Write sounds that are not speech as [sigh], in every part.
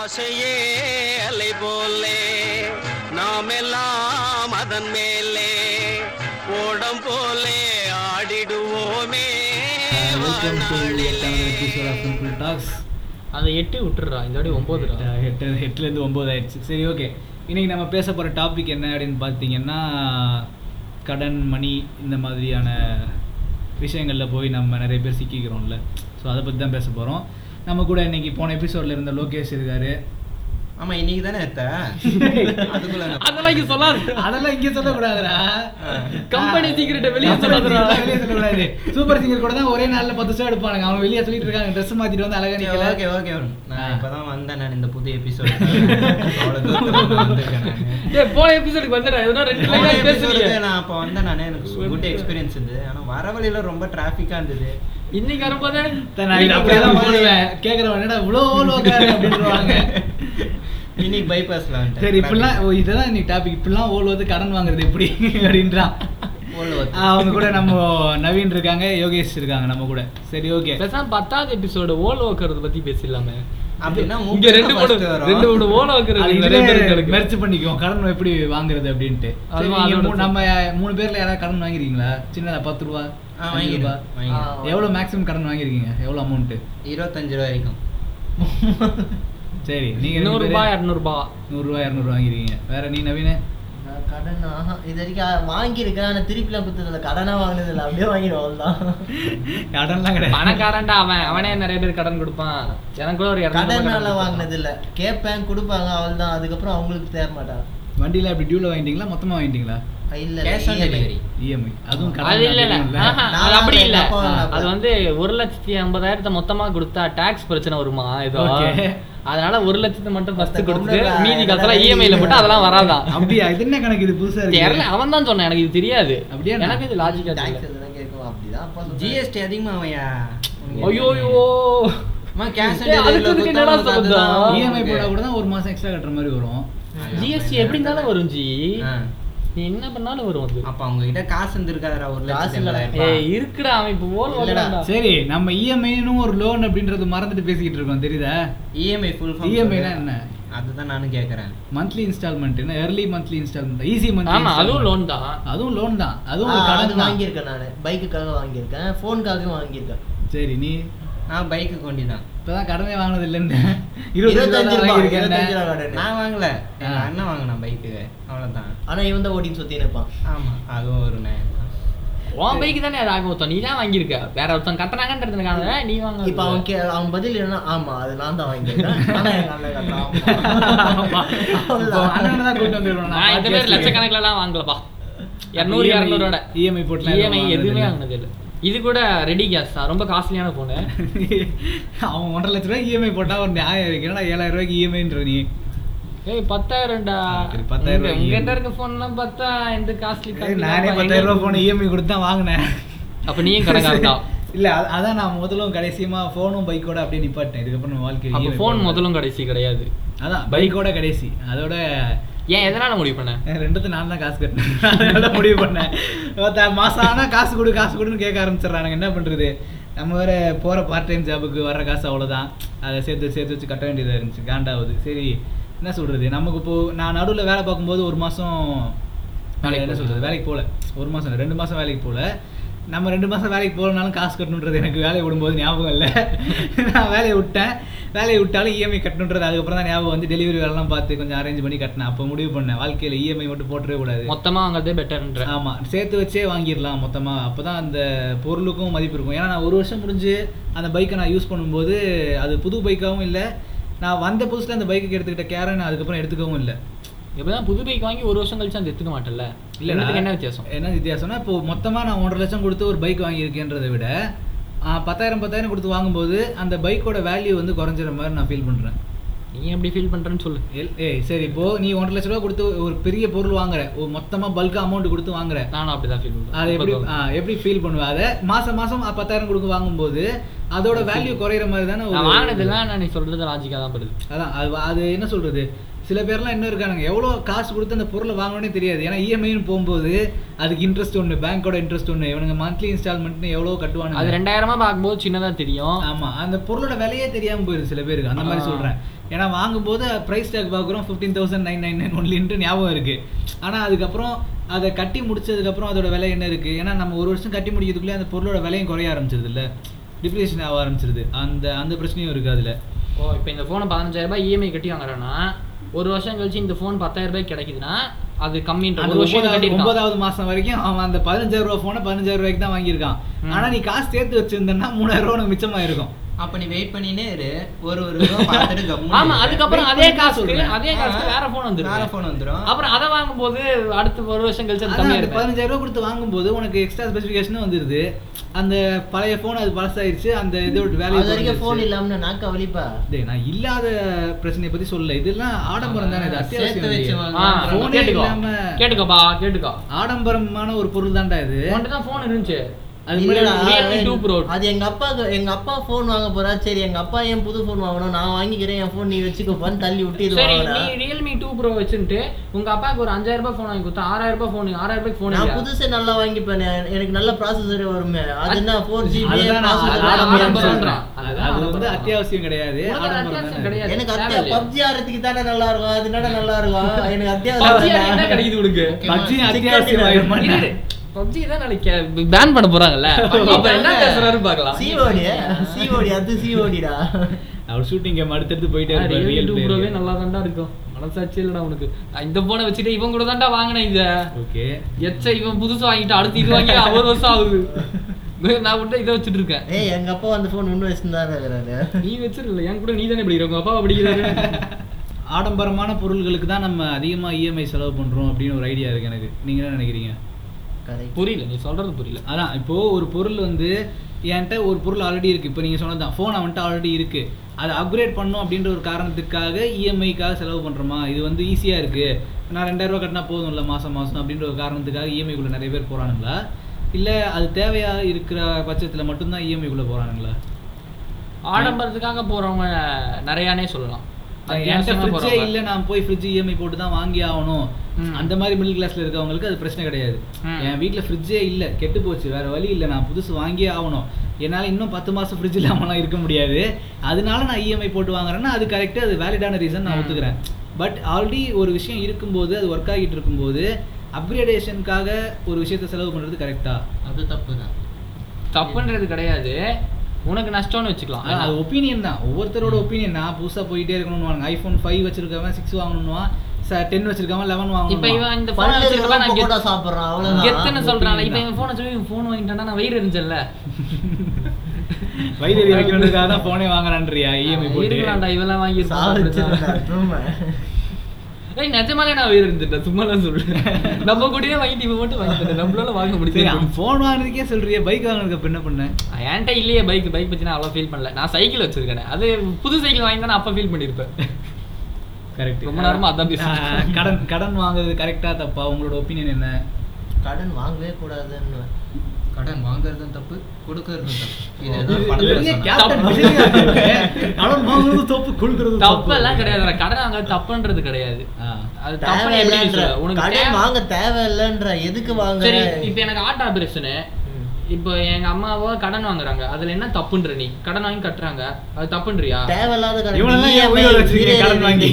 ஆசையே அலை போலே. நாம் எல்லாம் அதன் மேலே. ஓடம் போலே ஆடிடுவோமே. அந்த எட்டு விட்டுடுறா இந்த வாட்டி ஒன்பதுடா எட்டு எட்டுலேருந்து ஒம்பது ஆயிடுச்சு சரி ஓகே இன்னைக்கு நம்ம பேச போகிற டாபிக் என்ன அப்படின்னு பார்த்தீங்கன்னா கடன் மணி இந்த மாதிரியான விஷயங்களில் போய் நம்ம நிறைய பேர் சிக்கிக்கிறோம்ல. ஸோ அதை பற்றி தான் பேச போகிறோம் நம்ம கூட இன்னைக்கு போன எபிசோடில் இருந்த லோகேஷ் இருக்காரு. ஆமா இன்னைக்கு தானே [laughs] அதுக்குள்ள? அதெல்லாம் இங்க சொல்லாது. அதெல்லாம் இங்கே சொல்லக்கூடாதுடா. கம்பெனி சீக்கிரட்டை வெளியே சொல்லாதுடா வெளியே சொல்லக்கூடாது. சூப்பர் சிங்கர் கூட தான் ஒரே நாளில் பத்து ஷோ எடுப்பானுங்க. அவங்க வெளியே சொல்லிட்டு இருக்காங்க. ட்ரெஸ் மாற்றிட்டு வந்து அழகாக சரி, நிற்கல ஓகே ஓகே. நான். இப்பதான் வந்தேன் நான் இந்த புது எபிசோட். ஏய் போன எபிசோடுக்கு வந்துடா. எதனா ரெண்டு லைன் episode பேசுறீங்க நான் அப்ப வந்தேன் நானே. எனக்கு குட் எக்ஸ்பீரியன்ஸ் இருந்தது ஆனா வர வழியில ரொம்ப டிராஃபிக்கா இருந்தது. இன்னைக்கு வரும்போது நான் இது அப்படியே தான் போடுவேன். கேட்குறவன் என்னடா இவ்வளோ இன்னைக்கு பைபாஸ்ல சரி இப்படிலாம் ஓ, இதுதான் இன்னைக்கு டாபிக் இப்படிலாம் ஓடுவது கடன் வாங்குறது எப்படி [laughs] அப்படின்றான். அவங்க கூட நம்ம நவீன் இருக்காங்க யோகேஷ் இருக்காங்க நம்ம கூட. சரி ஓகே பத்தாவது எபிசோடு ஓல வைக்கிறது பத்தி பேசிடலாமே. அப்படின்னா இங்க மூக்கு ரெண்டு தான் மூணு first வரும். ரெண்டு மூணு ஓல வைக்கிறது நிறைய பேருக்கு இருக்கு. மெர்ச் பண்ணிக்குவோம். கடன் எப்படி வாங்குறது அப்படின்ட்டு. நம்ம மூணு பேர்ல யாராவது கடன் வாங்கிருக்கீங்களா? சின்னதா பத்து ரூபா வாங்கிருக்கேன். எவ்வளவு மேக்ஸிமம் கடன் வாங்கிருக்கீங்க? எவ்வளவு அமௌண்ட் இருபத்தஞ்சு ரூபா வரைக்கும். சரி நீங்க நூறு ரூபாய் இரநூறுபா. நூறு ரூபாய் இரநூறு வாங்கிருக்கீங்க. வேற நீ நவீன? கடன்? ஆஹா, இது வரைக்கும் வாங்கியிருக்கேன். ஆனால் திருப்பிலாம் கொடுத்ததில்ல. கடனா வாங்கினது இல்லை அப்படியே வாங்கிடுவோம் அவ்வளோதான் கடன்லாம் கிடையாது. பணக்காரன்டா அவன். அவனே நிறைய பேர் கடன் கொடுப்பான். எனக்கு கூட ஒரு கடனால கடன் வாங்கினது இல்லை கேட்பேன் கொடுப்பாங்க அவ்வளோதான் அதுக்கப்புறம் அவங்களுக்கு தேர மாட்டாங்க வண்டியில அப்படி டியூல வாங்கிட்டீங்களா? மொத்தமா வாங்கிட்டீங்களா? இல்லை கேஷ் ஆன் டெலிவரி இஎம்ஐ அதுவும் அது இல்ல இல்ல. அது அப்படி இல்ல. அது வந்து ஒரு லட்சத்தி ஐம்பதாயிரத்தை மொத்தமா கொடுத்தா டாக்ஸ் பிரச்சனை வருமா? ஏதோ. அதனால ஒரு லட்சத்தை மட்டும் ஃபர்ஸ்ட் கொடுத்து மீதி காசெல்லாம் இஎம்ஐல போட்டு அதெல்லாம் வராதான் அப்படியா? இது என்ன கணக்கு இது? புதுசா தெரியல இருக்கு அவன் தான் சொன்னான் எனக்கு இது தெரியாது. அப்படியா? எனக்கு இது லாஜிக்கா கேட்கும் அப்படிதான். ஜிஎஸ்டி ஐயோயோ இதுக்கு என்னடா சம்பந்தம்? இஎம்ஐ போட்டா கூட தான் ஒரு மாசம் எக்ஸ்ட்ரா கட்டுற மாதிரி வரும். ஜிஎஸ்டி எப்படி இருந்தாலும் வரும் ஜி. நீ என்ன பண்ணாலும் வரும் அது அப்ப அவங்க கிட்ட காசு இருந்திருக்காதுடா ஒரு காசு லட்சம். ஏய் இருக்குடா அவன் இப்போ ஓல் சரி நம்ம இஎம்ஐன்னு ஒரு லோன் அப்படின்றது மறந்துட்டு பேசிக்கிட்டு இருக்கோம் தெரியுதா? இஎம்ஐ ஃபுல் ஃபார்ம் இஎம்ஐனா என்ன? அதுதான் நானும் கேக்குறேன். மந்த்லி இன்ஸ்டால்மெண்ட் என்ன? Early monthly installment easy monthly ஆமா அதுவும் லோன் தான். அதுவும் லோன் தான். அதுவும் கடன் வாங்கியிருக்கேன் நான். பைக்குக்காக வாங்கியிருக்கேன். ஃபோனுக்காகவும் வாங்கியிருக்கேன். சரி நீ? நான் பைக்கு கொண்டி தான் இப்பதான் கடனே வாங்கினது இல்லைன்னு. இருபத்தஞ்சு ரூபாய் நான் வாங்கல. அண்ணன் வாங்கினான் பைக்கு அவ்வளவுதான். ஆனா இவன் தான் ஓட்டின்னு சுத்தி நிற்பான் ஆமா அதுவும் ஒரு. உன் பைக்கு தானே அது ஆக மொத்தம். நீ தான் வாங்கியிருக்க. வேற ஒருத்தன் கட்டுறாங்கன்றதுக்காக நீ வாங்க இப்ப அவன் கே அவன் பதில் என்னன்னா ஆமா அது நான் தான் வாங்கியிருக்கேன். ஆனா எங்க அண்ணன் தான் கூட்டிட்டு வந்துருக்கணும் நான் எல்லாம் வாங்கலப்பா. இரநூறு இரநூறோட EMI போட்டுலாம் இஎம்ஐ எதுவும் வாங்கினது இல்லை. இது கூட ரெடி கேஸ் தான் ரொம்ப காஸ்ட்லியான ஃபோனு அவன் ஒன்றரை லட்ச ரூபாய்க்கு இஎம்ஐ போட்டா ஒரு நியாயம் இருக்கு. என்னடா ஏழாயிரம் ரூபாய்க்கு இஎம்ஐன்ற நீ? ஏய் பத்தாயிரம்டா. சரி, பத்தாயிரம் ரூபாய் உங்ககிட்ட. இருக்க ஃபோன்லாம் பார்த்தா எந்த காஸ்ட்லி நானே பத்தாயிரம் ரூபாய் இஎம்ஐ கொடுத்து தான் வாங்கினேன். அப்ப நீயும் கணக்காரன் தான் [laughs] இல்ல அத- அதான் நான் முதலும் கடைசியமா போனும் பைக்கோட அப்படியே நிப்பாட்டேன் இதுக்கப்புறம் EMI ஃபோன். முதலும் கடைசி கிடையாது. அதான் பைக்கோட கடைசி. அதோட ஏன் எதனால முடிவு பண்ண? ரெண்டுத்து நான் தான் காசு கட்டினேன். அதனால முடிவு பண்ணேன். மாசம் ஆனா காசு கொடு காசு கொடுன்னு கேட்க ஆரம்பிச்சிடுறானுங்க. என்ன பண்றது? நம்ம வேற போற பார்ட் டைம் ஜாபுக்கு வர காசு அவ்வளவுதான். அதை சேர்த்து சேர்த்து வச்சு கட்ட வேண்டியதா இருந்துச்சு. காண்டாவுது. சரி என்ன சொல்றது? நமக்கு இப்போ நான் நடுவில் வேலை பார்க்கும்போது ஒரு மாசம் வேலைக்கு என்ன போல. சொல்றது வேலைக்கு போகல. ஒரு இல்ல, ரெண்டு மாசம் வேலைக்கு போகல. நம்ம ரெண்டு மாசம் வேலைக்கு போகலனாலும் காசு கட்டணுன்றது எனக்கு வேலையை விடும்போது ஞாபகம் இல்லை. நான் வேலையை விட்டேன். வேலையை விட்டாலும் இஎம்ஐ கட்டணுன்றது அதுக்கப்புறம் தான் ஞாபகம் வந்து டெலிவரி வேலைலாம் பார்த்து கொஞ்சம் அரேஞ்ச் பண்ணி கட்டினேன். அப்போ முடிவு பண்ணேன். வாழ்க்கையில் இஎம்ஐ மட்டும் போட்டுறவே கூடாது. மொத்தமா வாங்குறதே பெட்டர்ன்ற ஆமா. சேர்த்து வச்சே வாங்கிடலாம் மொத்தமா. அப்பதான் அந்த பொருளுக்கும் மதிப்பு இருக்கும். ஏன்னா நான் ஒரு வருஷம் முடிஞ்சு அந்த பைக்கை நான் யூஸ் பண்ணும்போது அது புது பைக்காகவும் இல்லை. நான் வந்த புதுசுல அந்த பைக்குக்கு எடுத்துக்கிட்ட கேரை நான் அதுக்கப்புறம் எடுத்துக்கவும் இல்லை. எப்படிதான் புது பைக் வாங்கி ஒரு வருஷம் கழிச்சு அந்த எடுத்துக்க மாட்டேன்ல? இல்ல என்ன வித்தியாசம்? என்ன வித்தியாசம்னா இப்போ மொத்தமா நான் ஒன்றரை லட்சம் கொடுத்து ஒரு பைக் வாங்கியிருக்கேன்றதை விட பத்தாயிரம் பத்தாயிரம் கொடுத்து வாங்கும்போது அந்த பைக்கோட வேல்யூ வந்து குறைஞ்சிற மாதிரி நான் ஃபீல் பண்றேன். நீ எப்படி ஃபீல் பண்றேன்னு சொல்லு. ஏய் சரி இப்போ நீ ஒன்றரை லட்ச ரூபா கொடுத்து ஒரு பெரிய பொருள் வாங்குற ஒரு மொத்தமா பல்க் அமௌண்ட் கொடுத்து வாங்குற நானும் அப்படிதான் ஃபீல் அது எப்படி எப்படி ஃபீல் பண்ணுவ? அதை மாசம் மாசம் பத்தாயிரம் கொடுக்க வாங்கும்போது அதோட வேல்யூ குறையிற மாதிரி தானே வாங்கினதெல்லாம் நான் நீ சொல்றது லாஜிக்கா தான் படுது. அதான் அது அது என்ன சொல்றது? சில பேர்லாம் இன்னும் இருக்கானுங்க. எவ்வளோ காசு கொடுத்து அந்த பொருளை வாங்கணும்னே தெரியாது. ஏன்னா இஎம்ஐன்னு போகும்போது அதுக்கு இன்ட்ரெஸ்ட் ஒன்று பேங்க்கோட இன்ட்ரெஸ்ட் ஒன்று இவனுங்க மந்த்லி இன்ஸ்டால்மெண்ட்னு எவ்வளோ அது கட்டுவானுங்க ரெண்டாயிரமா பார்க்கும்போது சின்னதா தெரியும். ஆமா. அந்த பொருளோட விலையே தெரியாம போயிடுது சில பேருக்கு. அந்த மாதிரி ஆ. சொல்றேன். ஏன்னா வாங்கும்போது பிரைஸ் டேக் பார்க்குறோம் fifteen thousand nine nine nine ஒன்லின்ட்டு ஞாபகம் இருக்கு. ஆனா அதுக்கப்புறம் அதை கட்டி முடிச்சதுக்கப்புறம் அதோட விலை என்ன இருக்கு? ஏன்னா நம்ம ஒரு வருஷம் கட்டி முடிக்கிறதுக்குள்ளே அந்த பொருளோட விலையும் குறைய ஆரம்பிச்சிருது இல்ல டிப்ரிஷன் ஆக ஆரம்பிச்சிருது. அந்த அந்த பிரச்சனையும் இருக்கு அதுல. ஓ இப்போ இந்த ஃபோனை பதினஞ்சாயிரம் ரூபாய் இஎம்ஐ கட்டி வாங்குறேன்னா ஒரு வருஷம் கழிச்சு இந்த ஃபோன் பத்தாயிரம் ரூபாய்க்கு கிடைக்குதுன்னா அது கம்மின்ற ஒரு வருஷம் ஒன்பதாவது மாசம் வரைக்கும் அவன் அந்த பதினஞ்சாயிரம் ரூபா போனை பதினஞ்சாயிரம் ரூபாய்க்கு தான் வாங்கியிருக்கான். ஆனா நீ காசு சேர்த்து வச்சிருந்தேன்னா மூணாயிரம் ரூபா உனக்கு மிச்சமா இருக்கும் அப்ப நீ வெயிட் பண்ணினே இரு ஒரு ஒரு பார்த்துட்டு ஆமா. அதுக்கப்புறம் அதே சொல்றேன். அதே காசுக்கு வேற ஃபோன் வந்துரும் வேற phone வந்துரும். அப்புறம் அதை வாங்கும்போது அடுத்த ஒரு வருஷம் கழிச்சு பதினஞ்சாயிரம் ரூபா கொடுத்து வாங்கும்போது உனக்கு எக்ஸ்ட்ரா ஸ்பெசிஃபிகேஷனும் வந்துருது அந்த பழைய போன் அது பழசாயிருச்சு அந்த இதோட வேல்யூ அது வரைக்கும் ஃபோன் இல்லாம நாக்க வலிப்பா டேய் நான் இல்லாத பிரச்சனையை பத்தி சொல்லல. இதெல்லாம் ஆடம்பரம் தானே இது அத்தியாவசியம் கேட்டுக்கோ. கேட்டுக்கோப்பா கேட்டுக்கோ. ஆடம்பரமான ஒரு பொருள் தான்டா இது. உன்கிட்ட தான் ஃபோன் இருந்துச்சு. அது இல்லடா, முன்னாடி Realme 2 Pro. அது எங்க அப்பாக்கு எங்க அப்பா போன் வாங்க போறா. சரி எங்க அப்பா ஏன் புது போன் வாங்கணும்? நான் வாங்கிக்கிறேன் என் போன் நீ வச்சுக்கோப்பான்னு தள்ளி விட்டு இது சரி வாங்கடா நீ ரியல்மி டூ ப்ரோ வச்சுட்டு உங்க அப்பாவுக்கு ஒரு அஞ்சாயிரம் ரூபாய் ஃபோன் வாங்கி கொடுத்தா ஆறாயிரம் ரூபாய் ஃபோன் ஆறாயிரம் ரூபாய்க்கு ஃபோன் நான் புதுசே நல்லா வாங்கிப்பேன். எனக்கு நல்ல ப்ராசஸர் வருமே. அது என்ன ஃபோர் ஜிபி. அது வந்து அத்தியாவசியம் கிடையாது. எனக்கு அத்தியா. பப்ஜி ஆடுறதுக்கு தானே நல்லா இருக்கும். அது என்னடா நல்லா இருக்கும்? எனக்கு அத்தியாவசியம் என்ன கிடைக்குது உனக்கு? பப்ஜி அத்தியாவசியம் PUBG தான் நாளைக்கு பேன் பண்ண போறாங்கல்ல. அப்ப [laughs] என்ன பேசுறாரு பார்க்கலாம். சிஓடி சிஓடி அது சிஓடிடா அவர் ஷூட்டிங் கேம் அடுத்தடுத்து போயிட்டே இருப்பாரு ரியல் ப்ரோவே நல்லா தான்டா இருக்கும். மனசாட்சி இல்லடா உனக்கு. இந்த போனை வச்சுட்டு இவன் கூட தான்டா வாங்கினேன் இத. ஓகே. எச்ச இவன் புதுசு வாங்கிட்டு அடுத்து இது வாங்கி ஐம்பது வருஷம் ஆகுது. நான் மட்டும் இதை வச்சுட்டு இருக்கேன். ஏய் எங்க அப்பா அந்த ஃபோன் இன்னும் வச்சிருந்தாரு நீ வச்சிருக்கல என் கூட நீ தானே படிக்கிற உங்க அப்பா படிக்கிறாரு? ஆடம்பரமான பொருள்களுக்கு தான் நம்ம அதிகமா இஎம்ஐ செலவு பண்றோம் அப்படின்னு ஒரு ஐடியா இருக்கு எனக்கு. நீங்க என்ன நினைக்கிறீங்க? புரியல நீ சொல்றது புரியல. அதான் இப்போ ஒரு பொருள் வந்து என்கிட்ட ஒரு பொருள் ஆல்ரெடி இருக்கு. இப்போ நீங்க சொன்னதுதான் ஃபோன் அவன்கிட்ட ஆல்ரெடி இருக்கு. அதை அப்கிரேட் பண்ணும் அப்படின்ற ஒரு காரணத்துக்காக இஎம்ஐக்காக செலவு பண்றோமா? இது வந்து ஈஸியா இருக்கு. நான் ரெண்டாயிரம் ரூபாய் கட்டினா போதும்ல மாசம் மாசம் அப்படின்ற ஒரு காரணத்துக்காக EMI குள்ள நிறைய பேர் போறானுங்களா? இல்ல அது தேவையா இருக்கிற பட்சத்துல மட்டும்தான் EMI குள்ள போறானுங்களா? ஆடம்பரத்துக்காக போறவங்க நிறையானே சொல்லலாம். என்கிட்ட ஃப்ரிட்ஜே. இல்ல நான் போய் ஃப்ரிட்ஜ் இஎம்ஐ போட்டு தான் வாங்கி ஆகணும். அந்த மாதிரி மிடில் கிளாஸ்ல இருக்கவங்களுக்கு அது பிரச்சனை கிடையாது. என் வீட்ல ஃப்ரிட்ஜே இல்ல கெட்டு போச்சு வேற வழி இல்ல நான் புதுசு வாங்கியே ஆகணும். என்னால இன்னும் பத்து மாசம் ஃப்ரிட்ஜ் இல்லாமலாம் இருக்க முடியாது. அதனால நான் இஎம்ஐ போட்டு வாங்குறேன்னா அது கரெக்டாக அது வேலிடான ரீசன் நான். ஒத்துக்கிறேன். பட் ஆல்ரெடி ஒரு விஷயம் இருக்கும்போது அது ஒர்க் ஆகிட்டு இருக்கும்போது அப்கிரேடேஷனுக்காக ஒரு விஷயத்த செலவு பண்றது கரெக்டா அது தப்பு தான் தப்புன்றது கிடையாது. உனக்கு நஷ்டம்னு வச்சுக்கலாம். அது ஒப்பீனியன் தான். ஒவ்வொருத்தரோட ஒப்பீனியன் நான் புதுசா போயிட்டே இருக்கணும்னு ஐஃபோன் ஃபைவ் வச்சிருக்கவன் சிக்ஸ் வாங்கணும்னுவான். டென் வச்சிருக்கவன் லெவன் இப்ப வாங்கணும்? இவன் இந்த பல்லு போன் இருக்கிறவன் வச்சிருக்கா நான் கெத்- சாப்பிடுறான் அவ்வளவுதான். கெத்துன்னு சொல்றான். இப்ப இவன் போன் வச்சு இவன் போன் வாங்கிட்டானா நான் வயிறு எரிஞ்சல்ல வயிறு வைக்கிறதுக்காக தான் போனே வாங்குறான்றியா? இஎம்ஐ போட்டு. இருக்கலாம்டா இவெல்லாம் வாங்கி. ஏய் நிஜமாலே நான் வயிறு இருந்துட்டேன் சும்மா தான் சொல்றேன். நம்ம கூடயே வாங்கிட்டு இவன் மட்டும் வாங்கிட்டு நம்மளால வாங்க அவன் ஃபோன் வாங்குறதுக்கே சொல்றியே பைக் வாங்குறதுக்கு என்ன பண்ண? என்கிட்ட இல்லையே பைக் பைக் பத்தி நான் அவ்வளோ ஃபீல் பண்ணல. நான் சைக்கிள் வச்சிருக்கேன். அது புது சைக்கிள் வாங்கி தான் அப்ப ஃபீல் பண்ணிருப்பேன் கரெக்ட் ரொம்ப நேரமா அதான் இருக்கேன். கடன் கடன் வாங்குறது கரெக்டா தப்பா? உங்களோட ஒப்பீனியன் என்ன? கடன் வாங்கவே கூடாதுன்னு. கடன் வாங்குறதும் தப்பு கொடுக்கறதும் தப்பு. இது ஏதோ இது படத்துல பெரிய சொன்னாங்க. கேப்டன் விஜயா இருக்கு. கடன் வாங்குறது தப்பு கொடுக்கறது தப்பு. எல்லாம் கிடையாது. கடன் வாங்க தப்புன்றது கிடையாது. அது தப்பு? உனக்கு கடன் வாங்க தேவையில்லைன்ற எதுக்கு வாங்க சரி இப்போ எனக்கு ஆட்டோ ஆபரேஷனு இப்போ எங்க அம்மாவோ கடன் வாங்குறாங்க. அதுல என்ன தப்புன்ற நீ? கடன் வாங்கி கட்டுறாங்க. அது தப்புன்றியா? தேவையில்லாத கடன். வாங்கி?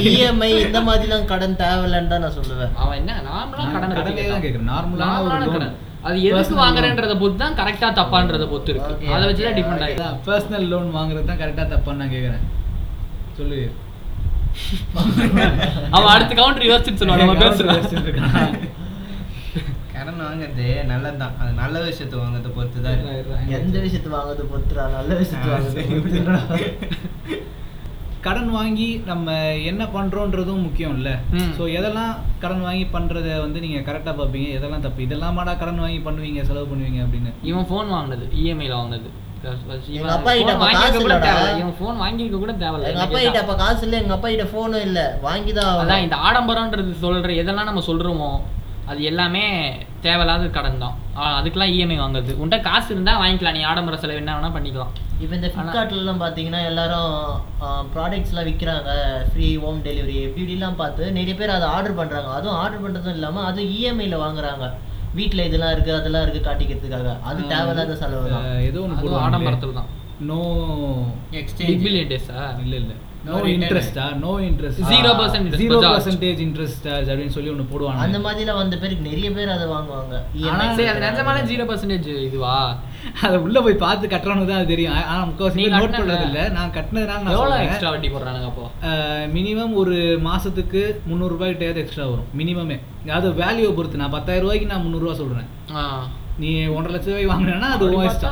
இந்த மாதிரிலாம் கடன் தேவையில்லைன்னு தான் நான் சொல்லுவேன். அவன் என்ன? நார்மலா கடன் கேக்குறேன். நார்மலான. கடன். அது எதுக்கு வாங்குறேன்றத பொறுத்து தான் கரெக்டா தப்பான்றத பொறுத்து இருக்கு. அதை வச்சு தான் டிபெண்ட். ஆயிடும் பர்சனல் லோன் வாங்குறது தான் கரெக்டா தப்பான்னு நான் கேக்குறேன் சொல்லு. அவன் அடுத்த கவுண்டர் யோசிச்சுட்டு சொல்லுவான். நம்ம பேசுறான். கடன் வாங்குறது நல்லதுதான். அது நல்ல விஷயத்தை வாங்குறத பொறுத்து தான். எந்த விஷயத்து வாங்குறது பொறுத்துறா நல்ல விஷயத்து வாங்குறது கடன் வாங்கி நம்ம என்ன பண்றோன்றதும் முக்கியம் இல்ல. சோ எதெல்லாம் கடன் வாங்கி பண்றத வந்து நீங்க கரெக்டா பாப்பீங்க எதெல்லாம் தப்பு? இதெல்லாமாடா கடன் வாங்கி பண்ணுவீங்க செலவு பண்ணுவீங்க அப்படின்னு. இவன் ஃபோன் வாங்கினது இஎம்ஐல வாங்கினது. எங்க அப்பா கிட்ட காசு கூட இவன் ஃபோன் வாங்கியிருக்க கூட தேவையில்ல. எங்க அப்பா கிட்ட? அப்ப காசு இல்ல எங்க அப்பா கிட்ட போனும் இல்ல. வாங்கிதான் அதான் இந்த ஆடம்பரம்ன்றது சொல்ற எதெல்லாம் நம்ம சொல்றோமோ அது எல்லாமே தேவையில்லாத கடன் தான். ஆ, அதுக்கெல்லாம் இஎம்ஐ வாங்குறது. உன்கிட்ட காசு இருந்தா வாங்கிக்கலாம். நீ ஆடம்பர செலவு என்ன வேணா பண்ணிக்கலாம். இப்போ இந்த ஃப்ளிப்கார்ட்லலாம் பார்த்தீங்கன்னா எல்லாரும் ப்ராடக்ட்ஸ்லாம் விற்கிறாங்க ஃப்ரீ ஹோம் டெலிவரி இப்படிலாம் பார்த்து நிறைய பேர் அதை ஆர்டர் பண்ணுறாங்க அதுவும் ஆர்டர் பண்ணுறதும் இல்லாமல் அதுவும் இஎம்ஐயில் வாங்குறாங்க. வீட்டில் இதெல்லாம் இருக்குது அதெல்லாம் இருக்குது காட்டிக்கிறதுக்காக. அது தேவையில்லாத செலவு தான். போடுவாங்க ஆடம்பரத்தில் தான் நோ எக்ஸ்சேஞ்ச் பில்லியன் டேஸா இல்ல இல்ல. நோ. இன்ட்ரெஸ்டா no interest Zero percent interest, zero. Percentage interest அப்படின்னு சொல்லி ஒன்று அந்த போடுவாங்க மாதிரிலாம் வந்த பேருக்கு நிறைய பேர் அதை வாங்குவாங்க. சரி அது நிஜமான ஜீரோ பர்சன்டேஜ் இதுவா? அதை உள்ள போய் பார்த்து கட்டுறவனுக்கு தான் அது தெரியும். ஆ- ஆனா முக்கால்வாசி நீ பேர் நோட்? பண்றது இல்ல நான் கட்டினதுனால நான் எவ்வளோ எக்ஸ்ட்ரா வட்டி போடுறானுங்க அப்போ? மினிமம் ஒரு மாசத்துக்கு முந்நூறு ரூபாய் கிட்டயாவது எக்ஸ்ட்ரா வரும். மினிமமே அது வேல்யூவை பொறுத்து. நான் பத்தாயிரம் ரூபாய்க்கு நான் முந்நூறுரூவா சொல்றேன். ஆ. நீ ஒன்றரை லட்ச ரூபாய் வாங்கினா அது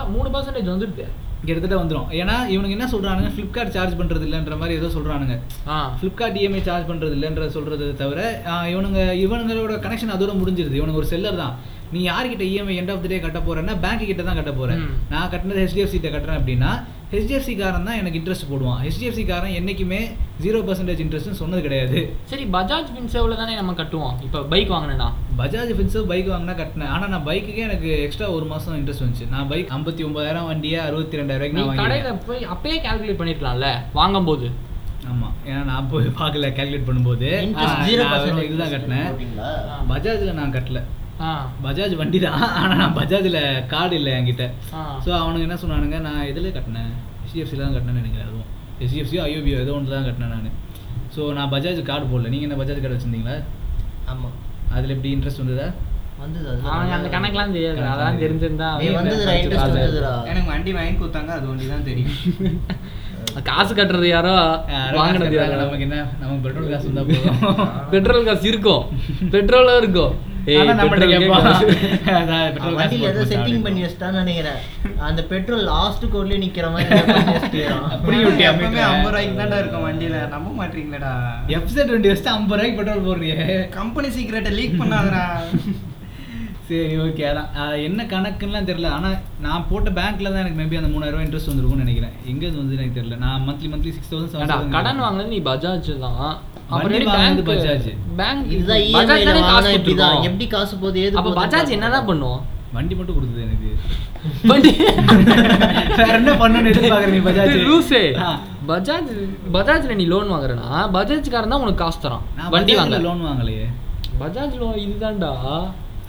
மூணு பர்சன்டேஜ் வந்துடுது. கிட்டத்தட்ட வந்துடும் ஏன்னா இவனுக்கு என்ன சொல்றானுங்க? ஃப்ளிப்கார்ட் சார்ஜ் பண்றது இல்லைன்ற மாதிரி ஏதோ சொல்றானுங்க. ஆ. ஃப்ளிப்கார்ட் இஎம்ஐ சார்ஜ் பண்ணுறது இல்லைன்ற சொல்கிறது தவிர இவனுங்க இவனுங்களோட கனெக்ஷன் அதோட முடிஞ்சிருது. இவனுங்க ஒரு செல்லர் தான். நீ யார்கிட்ட EMI end of the day கட்ட போறேன்னா பேங்க் கிட்ட தான் கட்ட போறேன். நான் கட்டினது ஹெச்டிஎஃப்சி கிட்ட கட்டுறேன் அப்படின்னா ஹெச்டிஎஃப்சி காரன் தான் எனக்கு இன்ட்ரெஸ்ட் போடுவான். ஹெச்டிஎஃப்சி காரன் என்னைக்குமே ஜீரோ பர்சன்டேஜ் இன்ட்ரெஸ்ட்னு சொன்னது கிடையாது. சரி பஜாஜ் ஃபின்சர்வ்ல தானே நம்ம கட்டுவோம். இப்போ பைக் வாங்கினேன்னா பஜாஜ் ஃபின்சர் பைக் வாங்கினா கட்டினேன். ஆனால் நான் பைக்குக்கே எனக்கு எக்ஸ்ட்ரா ஒரு மாதம் இன்ட்ரெஸ்ட் வந்துச்சு. நான் பைக் ஐம்பத்தி ஒன்பதாயிரம் வண்டியை அறுபத்தி ரெண்டாயிரம் ரூபாய்க்கு நான் கடையில போய் அப்பயே கால்குலேட் பண்ணிருக்கலாம்ல வாங்கும்போது? ஆமா. ஏன்னா நான் போய் பார்க்கல கால்குலேட் பண்ணும்போது. இதுதான் கட்டினேன். பஜாஜில் நான் கட்டல. பஜாஜ் வண்டி தான் ஆனால் நான் பஜாஜில் கார்டு இல்லை என்கிட்ட. ஸோ அவனுங்க என்ன சொன்னானுங்க நான் எதில் கட்டினேன்? ஹெச்டிஎஃப்சியில் தான் கட்டினேன்னு நினைக்கிறேன் அதுவும். ஹெச்டிஎஃப்சியோ ஐயோபியோ ஏதோ ஒன்று தான் கட்டினேன் நான். ஸோ நான் பஜாஜ் கார்டு போடல. நீங்கள் என்ன பஜாஜ் கார்டு வச்சுருந்தீங்களா? ஆமா. அதில் எப்படி இன்ட்ரெஸ்ட் வந்ததா? வந்தது அவனுக்கு அந்த கணக்கெல்லாம் தெரியாது. அதெல்லாம் தெரிஞ்சிருந்தா எனக்கு வண்டி வாங்கி கொடுத்தாங்க அது வண்டி தான் தெரியும். காசு கட்டுறது யாரோ வாங்கினது நமக்கு என்ன? நமக்கு பெட்ரோல் காசு இருந்தால் போதும். பெட்ரோல் காசு இருக்கும். பெட்ரோலும் இருக்கும். செட்டிங் பண்ணி வச்சிட்டான்னு நினைக்கிறேன். அந்த பெட்ரோல் லாஸ்ட் கோட்லயே நிக்கிற மாதிரி. [laughs] ஐம்பது ரூபாய்க்கு தான்டா இருக்கும் வண்டியில. நம்ப மாட்டீங்களேடா. எஃப்செட் வண்டி வச்சுட்டு ஐம்பது ரூபாய்க்கு பெட்ரோல் போடுறியே. கம்பெனி சீக்கிரட்டை லீக் பண்ணாதடா. [laughs] சரி ஓகே அதான். என்ன கணக்குன்னுலாம் தெரியல. ஆனால் நான் போட்ட பேங்க்ல தான் எனக்கு மேபி அந்த மூணாயிரம் ரூபாய் இன்ட்ரெஸ்ட் வந்துருக்கும்னு நினைக்கிறேன். எங்க இது வந்து எனக்கு தெரியல. நான் monthly monthly six thousand seven கடன் வாங்குனது நீ பஜாஜ் தான். வாங்குனது பஜாஜ். பேங்க் இதுதான் கொடுத்துருக்கோம். எப்படி காசு போகுது? ஏது அப்ப பஜாஜ் என்னதான் பண்ணும் வண்டி மட்டும் கொடுத்தது எனக்கு. [laughs] வண்டி. [laughs] வேற என்ன பண்ணணும்னு எதிர்பார்க்குற நீ பஜாஜ்? லூசே. ஆ. பஜாஜ் பஜாஜ்ல நீ லோன் வாங்குறனா? பஜாஜ்காரன் தான் உனக்கு காசு தரான். வண்டி வாங்க லோன் வாங்கலையே. பஜாஜ் லோன் இதுதான்டா.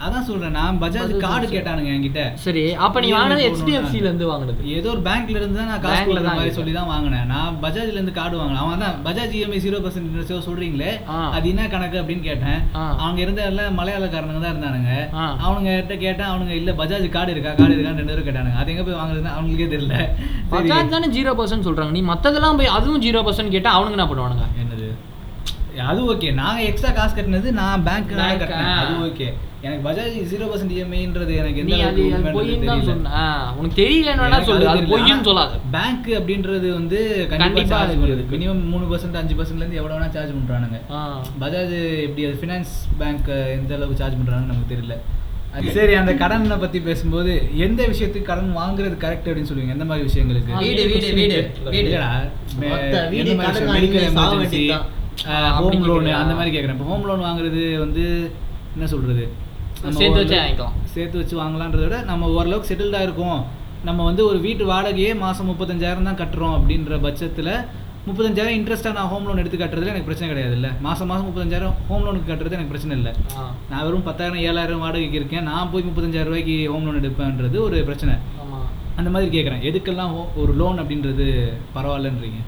அதான் சொல்றேன் நான் பஜாஜ் கார்டு. கேட்டானுங்க என்கிட்ட. சரி அப்ப நீ வாங்கினது போடணும்னா. HDFC ல இருந்து வாங்குனது. ஏதோ ஒரு பேங்க்ல இருந்து தான் நான் காசு கொடுக்குற மாதிரி. சொல்லி தான் வாங்கினேன். நான் பஜாஜ்ல இருந்து கார்டு வாங்கினேன். அவன் தான் பஜாஜ் இஎம்ஐ ஜீரோ பர்சன்ட் சொல்றீங்களே ஆ. அது என்ன கணக்கு அப்படின்னு கேட்டேன். அவங்க இருந்த எல்லாம் மலையாளக்காரனுங்க தான் இருந்தானுங்க. அவனுங்க கிட்ட கேட்டேன் அவனுங்க இல்ல பஜாஜ் கார்டு இருக்கா? கார்டு இருக்கான்னு ரெண்டு பேரும் கேட்டானுங்க. அது எங்க போய் வாங்குறதுன்னு அவங்களுக்கே தெரியல. பஜாஜ் தானே ஜீரோ பர்சன்ட் சொல்றாங்க. நீ மத்ததெல்லாம் போய் அதுவும் ஜீரோ பர்சன்ட் கேட்டா அவனுங்க என்ன பண்ணுவானுங்க? என்னது? அது ஓகே நாங்க எக்ஸ்ட்ரா காசு கட்டினது நான் பேங்க் கட்டினேன். அது ஓகே எனக்கு பஜாஜ் ஜீரோ பர்சன்ட் இஎம்ஐன்றது எனக்கு எந்த பொய்ன்னு தான். சொன்ன உனக்கு தெரியலன்னா சொல்லு அது பொய்ன்னு சொல்லாத பேங்க் அப்படின்றது வந்து கண்டிப்பா சார்ஜ் பண்ணுது. மினிமம் மூணு பர்சன்ட் அஞ்சு பர்சன்ட்ல இருந்து எவ்வளவு வேணா சார்ஜ் பண்றானுங்க ஆ. பஜாஜ் எப்படி அது ஃபினான்ஸ் பேங்க் எந்த அளவுக்கு சார்ஜ் பண்றாங்கன்னு நமக்கு தெரியல அது சரி அந்த கடனை பத்தி பேசும்போது எந்த விஷயத்துக்கு கடன் வாங்குறது கரெக்ட் அப்படின்னு சொல்லுவீங்க எந்த மாதிரி விஷயங்களுக்கு வீடு, வீடு, வீடு, வீடு. இல்லடா, மெ- மொத்த வீடு எந்த மாதிரி கடன் விஷயம்? Medical emergency. Home loan? அந்த மாதிரி கேக்குறேன் இப்போ ஹோம் லோன் வாங்குறது வந்து என்ன சொல்றது சேர்த்து வச்சே வாங்கிக்கலாம். சேர்த்து வச்சு வாங்கலான்றத விட நம்ம ஓரளவுக்கு செட்டில்டாக இருக்கோம். நம்ம வந்து ஒரு வீட்டு வாடகையே மாதம் முப்பத்தஞ்சாயிரம் தான் கட்டுறோம் அப்படின்ற பட்சத்தில் முப்பத்தஞ்சாயிரம் இன்ட்ரெஸ்ட்டாக நான் ஹோம் லோன் எடுத்து கட்டுறதுல எனக்கு பிரச்சனை கிடையாது இல்லை மாதம் மாதம் முப்பத்தஞ்சாயிரம் ஹோம் லோனுக்கு கட்டுறது எனக்கு பிரச்சனை இல்லை. நான் வெறும் பத்தாயிரம் ஏழாயிரம் வாடகைக்கு இருக்கேன். நான் போய் முப்பத்தஞ்சாயிரம் ரூபாய்க்கு ஹோம் லோன் எடுப்பேன்றது ஒரு பிரச்சனை. அந்த மாதிரி கேட்குறேன் எதுக்கெல்லாம் ஒரு லோன் அப்படின்றது பரவாயில்லன்றீங்க?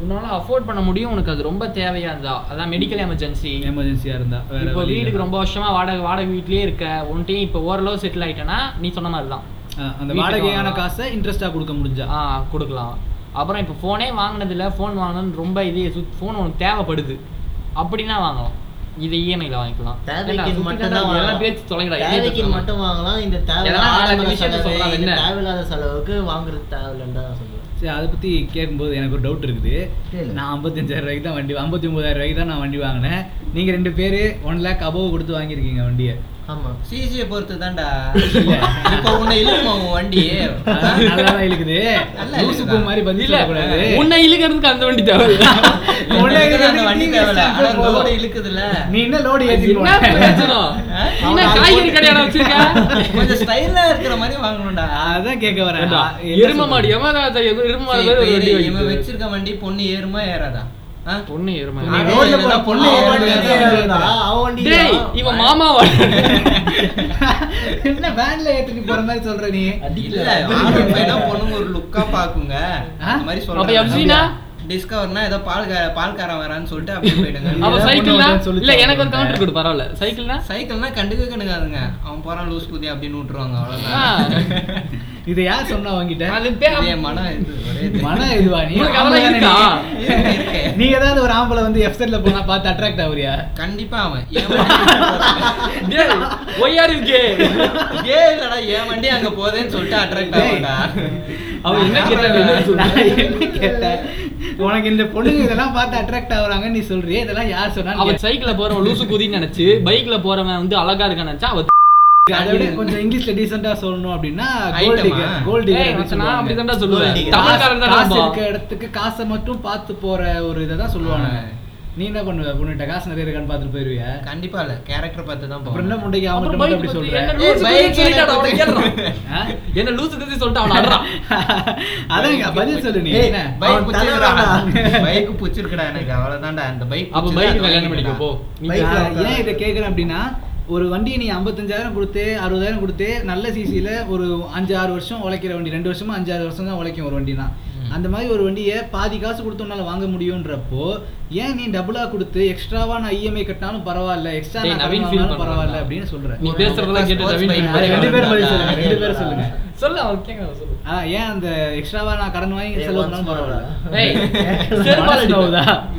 உன்னால அஃபோர்ட் பண்ண முடியும். உனக்கு அது ரொம்ப தேவையா இருந்தா. அதான் மெடிக்கல் எமர்ஜென்சி எமர்ஜென்சியாக இருந்தால் வேற இப்போ வழி வீட்டுக்கு. ரொம்ப வருஷமா வாடகை வாடகை வீட்லயே இருக்க. உன்ட்டையும் இப்போ ஓரளவு செட்டில் ஆயிட்டேன்னா நீ சொன்ன மாதிரி தான் ஆ, அந்த வாடகையான. காசை இன்ட்ரெஸ்ட்டாக கொடுக்க முடிஞ்சா? ஆ கொடுக்கலாம். அப்புறம் இப்போ ஃபோனே வாங்கினதில்ல. ஃபோன் வாங்கணும்னு ரொம்ப இது ஃபோன் உனக்கு தேவைப்படுது. அப்படின்னா வாங்கலாம். இதை இஎம்ஐல வாங்கிக்கலாம். தேவைக்கு மட்டும் தான். பேச்சு தொலைங்கடா, தேவைக்கு. மட்டும் வாங்கலாம். இந்த தேவையில்லாத செலவுக்கு வாங்குறது தேவையில்லைன்னு தான் சரி அதை பற்றி கேட்கும்போது எனக்கு ஒரு டவுட் இருக்குது. நான் ஐம்பத்தஞ்சாயிரம் ரூபாய்க்கு தான் வண்டி ஐம்பத்தி ஒம்பதாயிரம் ரூபாய்க்கு தான் நான் வண்டி வாங்கினேன். நீங்கள் ரெண்டு பேர் ஒன் லேக் அபோவ் கொடுத்து வாங்கியிருக்கீங்க வண்டியை. ஆமா. சிசியை பொறுத்து தான்டா இப்போ உன்னை இழுக்குமா உன் வண்டி இழுக்குது. நல்லா லூசு இழுக்குதா? பூ மாதிரி பதில் இல்ல சொல்லக்கூடாது உன்னை இழுக்கிறதுக்கு அந்த வண்டி தேவை [laughs] உன்னை அந்த வண்டி வச்சுட்டு ஆனா. லோடு இழுக்குதுல்ல. நீ என்ன லோடு ஏத்தி என்ன பிரயோஜனம்? நீ என்ன காய்கறி கடையாட வச்சிருக்க? கொஞ்சம் ஸ்டைலா இருக்கிற மாதிரி வாங்கணும்டா. அதான் கேட்க வரேன். எரும? மாடு எமராஜா எரும மாடு. வச்சிருக்க வண்டி பொண்ணு ஏறுமா ஏறாதா? பொண்ணு எரும இவன் மாமாவா என்ன வேன்ல ஏத்திட்டு போற மாதிரி சொல்ற நீ? இல்ல பொண்ணுங்க ஒரு லுக்கா பாக்குங்க மாதிரி எஃப்சினா? டிஸ்கவர்னா ஏதோ பால் பால்காரன் வரான்னு சொல்லிட்டு அப்படியே போயிடுங்க. அவ ஏதாவது சைக்கிள்னா பொண்ணு சொல்லிச்சு இல்ல எனக்கு ஒரு அவன்கிட்ட. கவுண்டர் கொடு பரவாயில்ல. சைக்கிள்னா சைக்கிள்னா கண்டுக்க கண்டுக்காதுங்க. அவன் போறான் லூஸ் குதி அப்படின்னு விட்டுருவாங்க. அவ்வளவுதான். இது யார் சொன்னா அது பே- இதே. மன இதுவா நீ? நீ? ஏதாவது ஒரு ஆம்பளை வந்து எஃப்செட்ல போனா பார்த்து அட்ராக்ட் ஆகுறியா? கண்டிப்பா அவன். ஒய்யாரு இருக்கே ஏ இல்லடா என் வண்டி அங்க போதேன்னு சொல்லிட்டு அட்ராக்ட். ஆகும்டா அவன் என்ன கேட்டான்? என்ன கேட்டேன்? உனக்கு இந்த பொண்ணுங்க இதெல்லாம் பார்த்து அட்ராக்ட் ஆகுறாங்க நீ சொல்றியே இதெல்லாம் யார் சொன்னா அவன் சைக்கிள்ல போறவன் லூசு குதின்னு நினைச்சு பைக்ல போறவன் வந்து அழகா இருக்கான்னு நினைச்சா அவ அதை விட கொஞ்சம் இங்கிலீஷ்ல டீசெண்டா சொல்லணும் அப்படின்னா கோல்டு ஆ? கோல்டு நான் சொல்லுவேன். தமிழ்காரன் தானே காசு. இருக்க இடத்துக்கு காசை மட்டும் பார்த்து போற ஒரு இதை தான் சொல்லுவாங்க. நீ என்ன பண்ணுவ? பொண்ணுகிட்ட காசு நிறைய இருக்கான்னு பார்த்துட்டு போயிருவிய? கண்டிப்பா இல்ல. கேரக்டர் பார்த்து தான் அப்புறம் என்ன முண்டைக்கு அவங்க மட்டும் அப்படி பத்தி சொல்ற? என்ன லூசு குதின்னு சொல்லிட்டு அவனை அடறான் [laughs] அதான் பதில் சொல்லு நீ. பைக் தலைவனா? பைக் புடிச்சிருக்கடா எனக்கு. அவ்வளவுதான்டா. அந்த பைக் அப்ப பைக் கல்யாணம் பண்ணிக்க போ. ஏன் இதை கேட்குறேன் அப்படின்னா ஒரு வண்டியை நீ ஐம்பத்தஞ்சாயிரம் கொடுத்து அறுபதாயிரம் கொடுத்து நல்ல சிசியில் ஒரு அஞ்சு ஆறு வருஷம் உழைக்கிற வண்டி ரெண்டு வருஷமா அஞ்சு ஆறு வருஷம் தான் உழைக்கும் ஒரு வண்டினா. அந்த மாதிரி ஒரு வண்டியை பாதி காசு கொடுத்து உன்னால வாங்க முடியுன்றப்போ ஏன் நீ டபுளா கொடுத்து எக்ஸ்ட்ராவா நான் இஎம்ஐ கட்டினாலும் பரவாயில்ல எக்ஸ்ட்ரா நவீன் பண்றான். பரவாயில்ல அப்படின்னு சொல்றேன் நீ பேசுறதெல்லாம் கேட்டு ரெண்டு. சொல்லுங்க ரெண்டு [laughs] சொல்லுங்க சொல்லு ஏன் அந்த எக்ஸ்ட்ராவா நான் கடன் வாங்கி செலவு பண்ணாலும் பரவாயில்ல?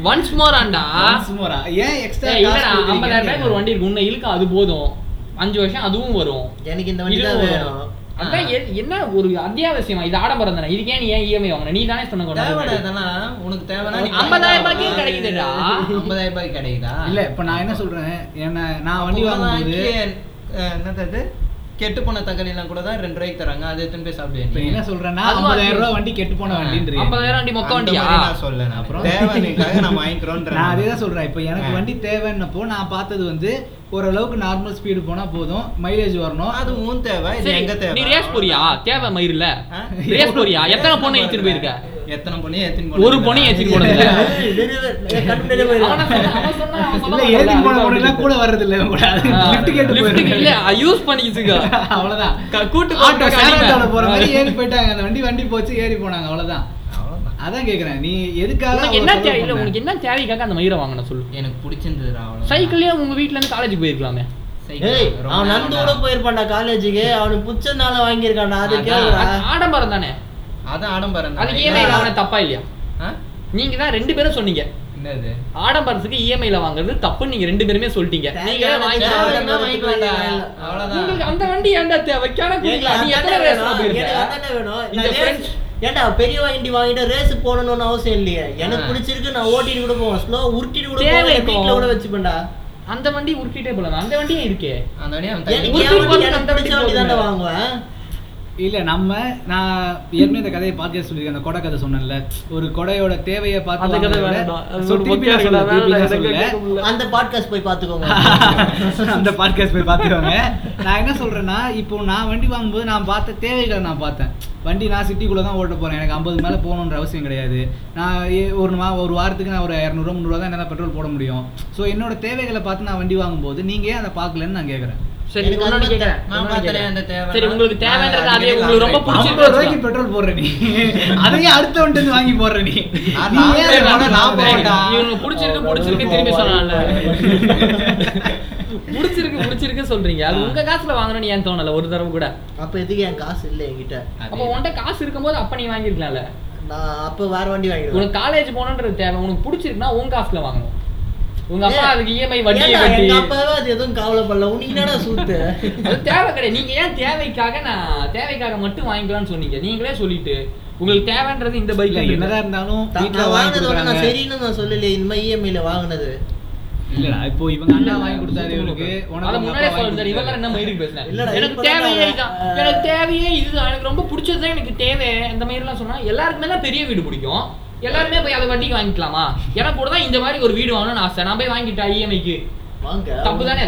ஒன்ஸ் [laughs] மோர் ஆண்டா Once more ஆ? ஏன் எக்ஸ்ட்ரா ஏய் இல்லடா 50000 ரூபாய்க்கு ஒரு வண்டி இருக்கு உன்னை இழுக்க அது போதும் அஞ்சு வருஷம் அதுவும் வரும் எனக்கு இந்த வண்டி தான். வேணும் அதான் என்ன ஒரு அத்தியாவசியமா? இது ஆடம்பரம் தானே. இதுக்கே நீ ஏன் இஎம்ஐ வாங்கின? நீ தானே சொன்ன தேவைடா இதெல்லாம் உனக்கு தேவைன்னா ஐம்பதாயிரம் ரூபாய்க்கு கிடைக்குதுடா. ஐம்பதாயிரம் ரூபாய்க்கு கிடைக்குதா? இல்ல இப்ப நான் என்ன சொல்றேன்? என்ன நான் வண்டி வாங்கும்போது என்னது கெட்டு போன தக்காளி எல்லாம் கூட தான் ரெண்டு ரூபாய்க்கு தராங்க. அதை எடுத்துன்னு போய் இப்ப சாப்பிடுவேன் என்ன சொல்றேன்னா ஐம்பதாயிரம் ரூபாய் வண்டி கெட்டு போன வண்டின்றீங்க ஐம்பதாயிரம் வண்டி மொக்க வண்டியா? நான் சொல்ல அப்புறம்? தேவைக்காக நான் வாங்கிக்கிறோன்ற நான் அதே தான் சொல்றேன். இப்போ எனக்கு. வண்டி தேவைன்னப்போ நான் பார்த்தது வந்து ஓரளவுக்கு நார்மல் ஸ்பீடு போனா போதும். மைலேஜ் வரணும். அது உன் தேவை. இது எங்க தேவை? நீ ரேஸ் போறியா? தேவை மயிரில்ல? ரேஸ் போறியா? எத்தனை பொண்ணு ஏத்திட்டு போயிருக்க? எத்தனை பொண்ணு ஒரு பொண்ணு ஏத்திட்டு போனது இல்ல. அவன சொன்னா- அவன் சொன்னா அவன் சொல்ல இல்ல மாட்டான்ல, ஏத்தி போன அதுக்கு பொண்ணு எல்லாம் கூட. வர்றது இல்ல கூட லிஃப்ட் இல்ல யூஸ் பண்ணிக்கிச்சுங்க அவ்வளவுதான். கூட்டு ஆட்டோ போற. மாதிரி ஏறி போயிட்டாங்க. அந்த வண்டி வண்டி போச்சு ஏறி போனாங்க. அவ்வளவுதான். அதான் கேக்குறேன். நீ எதுக்காக என்ன தேவை? இல்ல? உனக்கு என்ன தேவைக்காக அந்த மயிரை வாங்கின சொல்லு. எனக்கு பிடிச்சிருந்ததுடா அவ்வளவுதான். சைக்கிள்லயே உங்க வீட்ல இருந்து காலேஜ் போயிருக்கலாமே. அவன் நந்து கூட நேரம் போயிருப்பான்டா காலேஜுக்கு அவனுக்கு புடிச்சதுனால வாங்கியிருக்கான்டா. அது அதான். கேளுடா. அது ஆடம்பரம் தானே? அதான் ஆடம்பரம். அதுக்கு இஎம்ஐ வாங்கின தப்பா இல்லையா? நீங்க தான் ரெண்டு பேரும் சொன்னீங்க. என்னது? ஆடம்பரத்துக்கு இஎம்ஐல வாங்குறது தப்புன்னு நீங்க ரெண்டு பேருமே சொல்லிட்டீங்க. நீங்க அந்த வண்டி ஏன்டா தேவை? கிணக்கு எனக்கு குடிக்கலாம். நீ எத்தனை அதானே ரேஸ் வேணும். ஏன்டா பெரிய வண்டி வாங்கிட்டு ரேஸ் போகணும்னு அவசியம் இல்லையே? எனக்கு. பிடிச்சிருக்கு நான் ஓட்டிட்டு கூட போவேன். ஸ்லோ உருட்டிட்டு கூட போவேன். வீட்ல கூட வச்சுப்பேன்டா. அந்த வண்டி உருட்டிட்டே போலாம் அந்த வண்டியே இருக்கே. அந்த வழியா அவன் எனக்கு தள்ளி- என் உருட்டிட்டு வண்டி போறது எனக்கு அந்த பிடிச்ச வண்டி போதுமே. வாங்குவேன்? இல்ல நம்ம நான் ஏற்கனவே இந்த கதையை பாட்காஸ்ட் சொல்லியிருக்கேன். அந்த கொடை கதை சொன்னேன்ல. ஒரு கொடையோட தேவையை பார்த்து அந்த பாட்காஸ்ட் போய் பாத்துக்கோங்க [laughs] அந்த பாட்காஸ்ட் போய் பார்த்துக்கோங்க. நான் என்ன சொல்றேன்னா இப்போ நான் வண்டி வாங்கும்போது நான் பார்த்த தேவைகளை நான் பார்த்தேன். வண்டி நான் சிட்டிக்குள்ளே தான் ஓட்ட போகிறேன் எனக்கு ஐம்பது மேலே போகணுன்ற அவசியம் கிடையாது. நான் ஏ- ஒரு மா ஒரு வாரத்துக்கு நான் ஒரு இரநூறுவா முந்நூறுவா தான் என்னால் பெட்ரோல் போட முடியும். ஸோ என்னோட தேவைகளை பார்த்து நான் வண்டி வாங்கும்போது நீங்கள் ஏன் அதை பார்க்கலன்னு நான் கேட்குறேன். சரி உங்களுக்கு தேவைன்றது அதே உங்களுக்கு ரொம்ப பிடிச்சிருக்கு ரூபாய்க்கு பெட்ரோல் போடுற நீ. அதையே அடுத்த வந்து வாங்கி போடுற நீ. நான். இவனுக்கு பிடிச்சிருக்கு பிடிச்சிருக்கு திரும்பி [laughs] பிடிச்சிருக்கு பிடிச்சிருக்கு சொல்றீங்க. அது உங்க காசுல வாங்கணும்னு ஏன் தோணல? ஒரு தடவை கூட. அப்ப எதுக்கு என் காசு இல்லை என்கிட்ட? அப்ப உன்கிட்ட காசு இருக்கும்போது அப்ப நீ வாங்கிருக்கலாம்ல. நான் அப்ப வேற வண்டி வாங்கிடுவேன். உனக்கு காலேஜ் போகணுன்றது தேவை. உனக்கு பிடிச்சிருக்குன்னா உன் காசுல வாங்கணும். உங்க அப்பா அதுக்கு இஎம்ஐ வட்டியை ஏன்டா, கட்டி அப்பாவே அது எதுவும் கவலைப்படல? உனக்கு என்னடா சூத்து அது தேவை கிடையாது. நீங்க ஏன் தேவைக்காக நான் தேவைக்காக மட்டும் வாங்கிக்கலாம்னு சொன்னீங்க? நீங்களே சொல்லிட்டு உங்களுக்கு தேவைன்றது இந்த பைக் என்னதான் இருந்தாலும் வீட்டில் வாங்கினது நான் சரின்னு நான் சொல்லலையே. இந்த மாதிரி இஎம்ஐல வாங்கினது. இல்லடா இப்போ இவங்க அண்ணா வாங்கி கொடுத்தாரு இவருக்கு உனக்கு இவங்க கொடுத்தாரு. என்ன மயிருக்கு இல்லடா, எனக்கு தேவையே இதுதான். எனக்கு தேவையே இதுதான். எனக்கு ரொம்ப பிடிச்சதுதான் எனக்கு தேவை. அந்த மாதிரி எல்லாம் சொன்னா எல்லாருக்குமே தான் பெரிய வீடு பிடிக்கும். எல்லாருமே போய் அதை வட்டிக்கு வாங்கிக்கலாமா? எனக்கு கூட தான் இந்த மாதிரி ஒரு வீடு வாங்கணும்னு ஆசை. நான் போய் வாங்கிட்டா இஎம்ஐக்கு வாங்க. தப்பு தானே.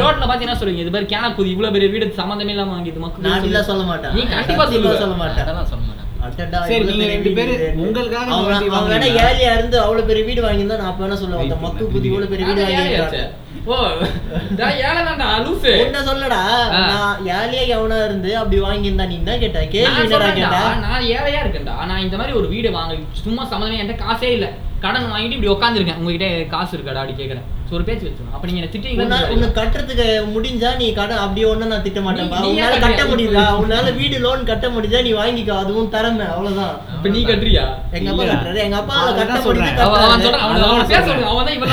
ரோட்ல பாத்தீங்கன்னா சொல்லுவீங்க? இது மாதிரி கேனா குதி. இவ்வளவு பெரிய வீடு சம்மந்தமே இல்லாம வாங்கிட்டு மக்கள் நான் சொல்லி- இல்ல சொல்ல மாட்டேன். நீ கண்டிப்பா. சொல்ல மாட்டேன். சொல்ல மாட்டேன். சரி, நீங்க ரெண்டு பேரு. உங்களுக்காக வேணா? ஏழையா இருந்து அவ்வளவு பெரிய வீடு வாங்கியிருந்தா நான் அப்ப வேணா சொல்லுவேன். மக்கு புத்தி இவ்வளவு பெரிய வீடு ஓ நான் லூசு. உன்ன சொல்லடா. நான் ஏழையா எவனா இருந்து அப்படி வாங்கியிருந்தா நீ என்ன கேட்ட? கேள்வி நான் ஏழையா இருக்கேன்டா. நான் இந்த மாதிரி ஒரு வீடு வாங்க சும்மா சம்மந்தமே என்கிட்ட காசே இல்ல. கடன் வாங்கிட்டு இப்படி உட்காந்துருக்கேன் உங்ககிட்ட காசு இருக்காடா அப்படி கேக்குறேன். So, ஒரு பேச்சு வச்சுக்கணும் அப்ப நீங்க திட்டீங்களா உனக்கு கட்டுறதுக்கு முடிஞ்சா நீ கடன் அப்படியே ஒண்ணு நான் திட்ட மாட்டேன்பா நீ- நீ உன்னால கட்ட? முடியுதா? உன்னால வீடு லோன் கட்ட முடிஞ்சா நீ வாங்கிக்கோ. அதுவும் திறமை. அவ்வளவுதான். இப்ப நீ கட்டுறியா? எங்க அப்பா. கட்டுறாரு. எங்க அப்பா அதான் கட்ட சொல்றேன். முடிஞ்சு அவன் தான் இவன்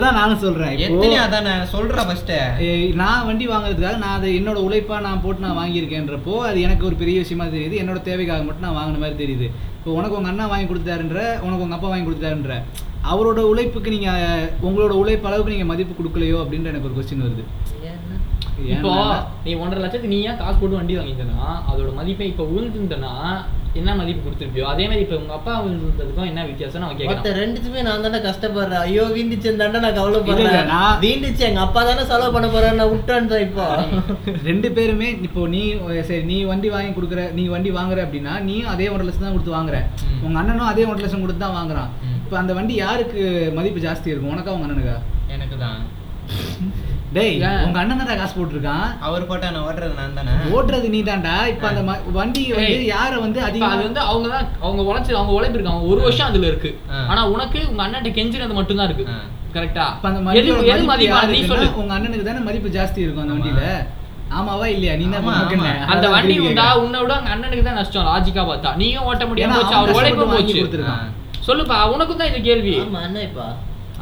தான் நானும் சொல்றேன். இப்போ எத்தனை அதானே? சொல்ற ஃபர்ஸ்ட் ஏய், நான் வண்டி வாங்குறதுக்காக நான் அதை என்னோட உழைப்பா நான் போட்டு நான் வாங்கியிருக்கேன்றப்போ அது எனக்கு ஒரு பெரிய விஷயமா தெரியுது. என்னோட தேவைக்காக மட்டும் நான் வாங்கின மாதிரி தெரியுது. இப்போ உனக்கு உங்க அண்ணா வாங்கி கொடுத்தாருன்ற உனக்கு உங்க அப்பா வாங்கி கொடுத்தாருன்ற அவரோட உழைப்புக்கு நீங்க உங்களோட உழைப்பு அளவுக்கு நீங்க மதிப்பு கொடுக்கலையோ அப்படின்ற எனக்கு ஒரு கொஸ்டின் வருது? இப்போ நீ ஒன்றரை லட்சத்துக்கு நீ ஏன் காசு போட்டு வண்டி வாங்கிட்டனா அதோட மதிப்பை இப்போ விழுந்துட்டனா என்ன மதிப்பு கொடுத்துருப்பியோ அதே மாதிரி இப்போ உங்க அப்பா விழுந்ததுக்கும் என்ன வித்தியாசம் மத்த கேட்கறான் ரெண்டுத்துமே நான் தானே கஷ்டப்படுறேன். ஐயோ வீந்துச்சு தாண்டா நான் கவலைப்படுறேன். நான்- வீந்துச்சு எங்க அப்பா தானே செலவு பண்ண போறேன் நான் விட்டான் இப்போ. [laughs] ரெண்டு பேருமே இப்போ நீ சரி நீ வண்டி வாங்கி கொடுக்குற நீ வண்டி வாங்குற அப்படின்னா நீயும் அதே ஒன்றரை லட்சம் தான் கொடுத்து வாங்குற. உங்க அண்ணனும் அதே ஒன்றரை லட்சம் கொடுத்து தான் வாங்குறான். இப்போ அந்த வண்டி யாருக்கு மதிப்பு ஜாஸ்தி இருக்கும்? உனக்கா உங்க அண்ணனுக்கா? எனக்கு தான். டேய்? உங்க அண்ணன் தான் காசு போட்டிருக்கான் அவர் போட்டா நான் ஓட்டுறது நான் தானே ஓட்டுறது நீ தான்டா இப்ப அந்த வண்டி வந்து யார வந்து அதிகமா அது வந்து அவங்க தான் அவங்க உழைச்சு அவங்க உழைப்பு இருக்கு அவங்க ஒரு வருஷம் அதுல இருக்கு. ஆனா உனக்கு உங்க அண்ணன் கெஞ்சினது மட்டும் தான் இருக்கு. கரெக்டா அந்த எது மதிப்பு நீ சொல்லு உங்க அண்ணனுக்கு தானே மதிப்பு ஜாஸ்தி இருக்கும் அந்த. வண்டியில ஆமாவா இல்லையா நீ? ஆமா. அந்த வண்டி உண்டா. உன்னை விட உங்க அண்ணனுக்கு தான் நஷ்டம் லாஜிக்கா பார்த்தா நீயும் ஓட்ட முடியாம அவன் அவர் உழைப்பு போச்சு. சொல்லுப்பா உனக்கும் தான் இந்த கேள்வி ஆமா என்ன இப்பா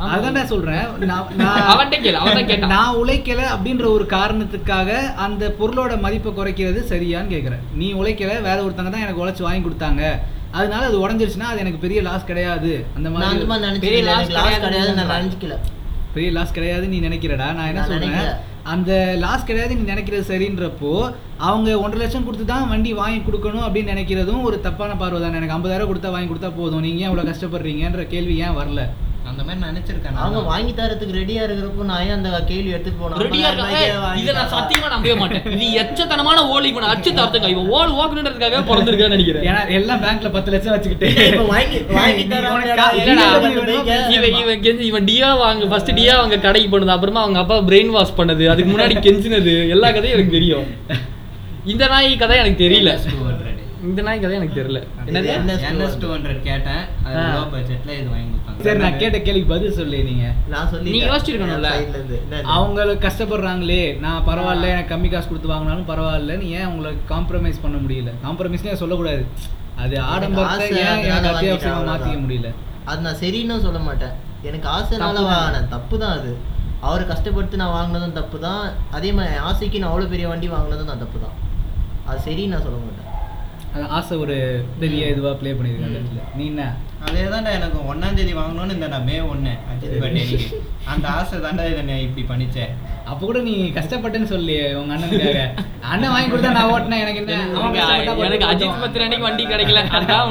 ஆமா. அதான்டா சொல்றேன். நான் [laughs] நான் நான் உழைக்கல அப்படின்ற ஒரு காரணத்துக்காக அந்த பொருளோட மதிப்பை குறைக்கிறது சரியான்னு கேக்குறேன். நீ உழைக்கல வேற ஒருத்தங்க தான் எனக்கு உழைச்சு வாங்கி கொடுத்தாங்க. அதனால அது உடஞ்சிருச்சுன்னா அது எனக்கு பெரிய லாஸ் கிடையாது. அந்த நான் மாதிரி பெரிய லாஸ் கிடையாதுன்னு கிடையாது நான் பெரிய லாஸ் கிடையாது நீ நினைக்கிறடா. நான் என்ன நான் சொல்றேன். அந்த லாஸ் கிடையாது நீ நினைக்கிறது சரின்றப்போ அவங்க ஒன்றரை லட்சம் கொடுத்து தான் வண்டி வாங்கி கொடுக்கணும் அப்படின்னு நினைக்கிறதும் ஒரு தப்பான பார்வை தானே. எனக்கு ஐம்பதாயிரம் கொடுத்தா வாங்கி கொடுத்தா போதும். நீங்க ஏன் இவ்வளவு கஷ்டப்படுறீங்கன்ற கேள்வி ஏன் வரல? அந்த மாதிரி நினைச்சிருக்கேன் அவங்க. வாங்கி தரதுக்கு ரெடியா இருக்கிறப்போ நான் அந்த கேள்வி எடுத்துட்டு போனேன் ரெடியா இருக்காங்க இதை நான் சத்தியமா நம்பவே மாட்டேன். இது எச்சத்தனமான ஓலி நான் அச்சு தரத்துங்க இவன் ஓல் ஓக்கணுன்றதுக்காக பிறந்திருக்கான்னு நினைக்கிறேன். ஏன்னா எல்லாம் பேங்க்ல பத்து லட்சம் வச்சுக்கிட்டு. வாங்கி [laughs] வாங்கி இவன் இவன் கெஞ்சி இவன் டியா வாங்க ஃபர்ஸ்ட் டியா வாங்க கடைக்கு போனது அப்புறமா அவங்க அப்பா பிரெயின் வாஷ் பண்ணது அதுக்கு முன்னாடி கெஞ்சினது எல்லா கதையும் எனக்கு தெரியும். இந்த நாய் கதை எனக்கு தெரியல. NS 200. இந்த நாய் கதை எனக்கு தெரியல. என்னது? என்ன? NS 200 கேட்டேன். அது ஆ. லோ பட்ஜெட்ல இது வாங்கி சரி நான் கேட்ட கேள்விக்கு பதில் சொல்லி நீங்க. நான் சொல்லி நீ யோசிச்சிருக்கணும்ல. அவங்களுக்கு கஷ்டப்படுறாங்களே. நான் பரவாயில்ல எனக்கு கம்மி காசு கொடுத்து வாங்கினாலும் பரவாயில்லன்னு ஏன் அவங்கள காம்ப்ரமைஸ் பண்ண முடியல? காம்ப்ரமைஸ்னே சொல்லக்கூடாது. அது ஆடம்பரத்தை ஏன் எனக்கு அத்தியாவசியமா வாங்கிட்டேன், மாத்திக்க அவ்வளவுதான். முடியல? அது நான் சரின்னு சொல்ல மாட்டேன். எனக்கு ஆசைனால. வாங்கினேன். தப்பு தான் அது. அவர் கஷ்டப்பட்டு நான் வாங்கினதும் தப்பு தான் அதே மாதிரி ஆசைக்கு நான் அவ்வளோ பெரிய வண்டி வாங்கினதும் நான் தப்பு தான் அது சரின்னு நான் சொல்ல மாட்டேன். ஆசை ஒரு பெரிய இதுவா ப்ளே பண்ணிருக்கேன் அந்த இடத்துல. நீ என்ன? அதே தான்டா எனக்கு ஒன்னாம் தேதி வாங்கணும்னு இந்த மே ஒண்ணு. அஜித் அந்த ஆசை தான்டா இதை நான் இப்படி பண்ணிச்சேன். அப்ப கூட நீ கஷ்டப்பட்டேன்னு சொல்லி உங்க அண்ணனுக்காக. அண்ணன் வாங்கி கொடுத்தா நான் ஓட்டினேன் எனக்கு என்ன? எனக்கு அஜித். பத்திர அன்னைக்கு வண்டி கிடைக்கல. அதான்.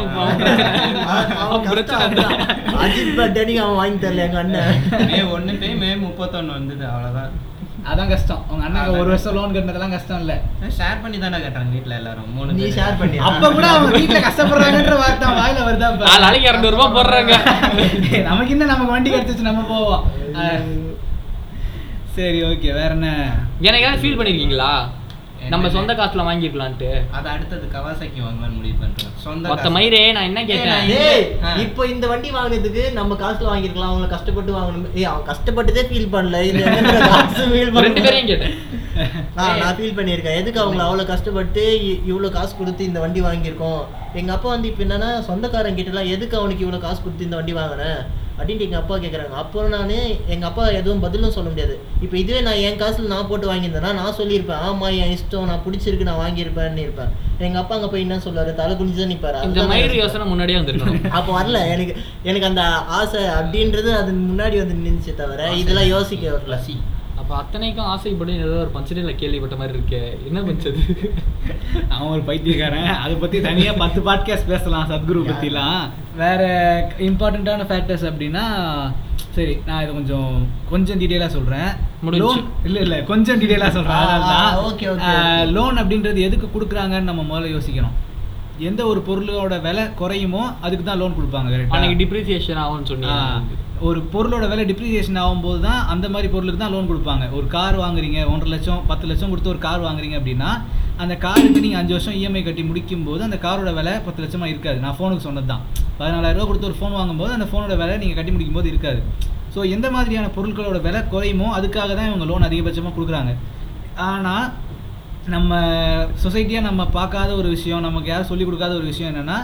அஜித் பர்த்டேக்கு அவன் வாங்கி தரல எங்க அண்ணன். மே போய் மே முப்பத்தொன்னு வந்தது அவ்வளவுதான். அதான் கஷ்டம். உங்க அண்ணன் ஒரு வருஷம் லோன் கட்டினதெல்லாம் கஷ்டம் இல்ல. ஷேர் பண்ணி தானே கட்டுறாங்க வீட்ல எல்லாரும். மூணு நீ. ஷேர் பண்ணி அப்ப கூட அவங்க வீட்டுல கஷ்டப்படுறாங்கன்ற வார்த்தை வாயில வருதா பாரு. நாலு நாளைக்கு இரநூறு ரூபாய் போடுறாங்க நமக்கு என்ன நமக்கு வண்டி கிடைச்சிச்சு நம்ம போவோம். சரி ஓகே வேற என்ன? எனக்கு ஏதாவது ஃபீல் பண்ணிருக்கீங்களா? நம்ம? சொந்த காசுல வாங்கிருக்கலான்ட்டு. அது அடுத்தது கவாசாக்கி வாங்கலாம்னு முடிவு பண்றேன் சொந்த மொத்த. மயிரே நான் என்ன கேட்டேன். இப்போ இந்த வண்டி வாங்கினதுக்கு நம்ம காசுல வாங்கிருக்கலாம் அவங்க கஷ்டப்பட்டு வாங்கணும். ஏய் அவன் கஷ்டப்பட்டதே ஃபீல் பண்ணல. இது எங்க காசு ஃபீல் ரெண்டு பேரையும் கேட்டேன். நான் ஃபீல் பண்ணியிருக்கேன். எதுக்கு அவங்கள அவ்வளோ கஷ்டப்பட்டு இவ்வளோ காசு கொடுத்து இந்த வண்டி வாங்கியிருக்கோம்? எங்கள் அப்பா வந்து இப்போ என்னன்னா சொந்தக்காரங்க கிட்டலாம் எதுக்கு அவனுக்கு இவ்வளோ காசு கொடுத்து இந்த வண்டி வாங்கினேன் அப்படின்ட்டு எங்கள் அப்பா கேட்குறாங்க அப்போ நான் எங்கள் அப்பா எதுவும் பதிலும் சொல்ல முடியாது. இப்போ இதுவே நான் என் காசில் நான் போட்டு வாங்கியிருந்தேன்னா நான் சொல்லியிருப்பேன். ஆமாம் என் இஷ்டம் நான் பிடிச்சிருக்கு நான் வாங்கியிருப்பேன்னு இருப்பேன். எங்கள் அப்பா அங்கே போய் என்ன சொல்லுவாரு தலை குனிஞ்சு தான் நிற்பாரு இந்த மயிர் யோசனை முன்னாடியே வந்திருக்கணும். [laughs] அப்போ வரல. எனக்கு எனக்கு அந்த ஆசை அப்படின்றது அது முன்னாடி வந்து நின்றுச்சு தவிர இதெல்லாம் யோசிக்க வரல. லசி அப்ப அத்தனைக்கும் ஆசைப்பட்டு ஏதோ ஒரு பஞ்சனையில கேள்விப்பட்ட மாதிரி இருக்கே. என்ன பஞ்சது அவன் [laughs] ஒரு பைத்தியக்காரன். அதை பற்றி தனியாக பத்து பாட்காஸ்ட் பேசலாம் சத்குரு பற்றிலாம் வேற இம்பார்ட்டண்ட்டான ஃபேக்டர்ஸ் அப்படின்னா சரி நான் இதை கொஞ்சம் கொஞ்சம் டீட்டெயிலாக சொல்கிறேன். லோன் இல்லை இல்லை கொஞ்சம் டீட்டெயிலாக சொல்கிறேன் ஆ, அதனால ஆ, okay, okay, okay. தான் லோன் அப்படின்றது எதுக்கு கொடுக்குறாங்கன்னு நம்ம முதல்ல யோசிக்கணும். எந்த ஒரு பொருளோட விலை குறையுமோ அதுக்கு தான் லோன் கொடுப்பாங்க அன்னைக்கு டிப்ரிசியேஷன் ஆகும்னு சொன்னீங்க. ஒரு பொருளோட விலை டிப்ரிசியேஷன் ஆகும்போது தான் அந்த மாதிரி பொருளுக்கு தான் லோன் கொடுப்பாங்க. ஒரு கார் வாங்குறீங்க ஒன்றரை லட்சம் பத்து லட்சம் கொடுத்து ஒரு கார் வாங்குறீங்க அப்படின்னா அந்த காருக்கு நீங்கள் அஞ்சு வருஷம் இஎம்ஐ கட்டி முடிக்கும் போது அந்த காரோட விலை பத்து லட்சமாக இருக்காது. நான் ஃபோனுக்கு சொன்னது தான் பதினாலாயிரம் ரூபா கொடுத்து ஒரு ஃபோன் வாங்கும்போது அந்த ஃபோனோட விலை நீங்கள் கட்டி முடிக்கும் போது இருக்காது. ஸோ எந்த மாதிரியான பொருட்களோட விலை குறையுமோ அதுக்காக தான் இவங்க லோன் அதிகபட்சமாக கொடுக்குறாங்க. ஆனால் நம்ம சொசைட்டியாக நம்ம பார்க்காத ஒரு விஷயம் நமக்கு யாரும் சொல்லிக் கொடுக்காத ஒரு விஷயம் என்னென்னா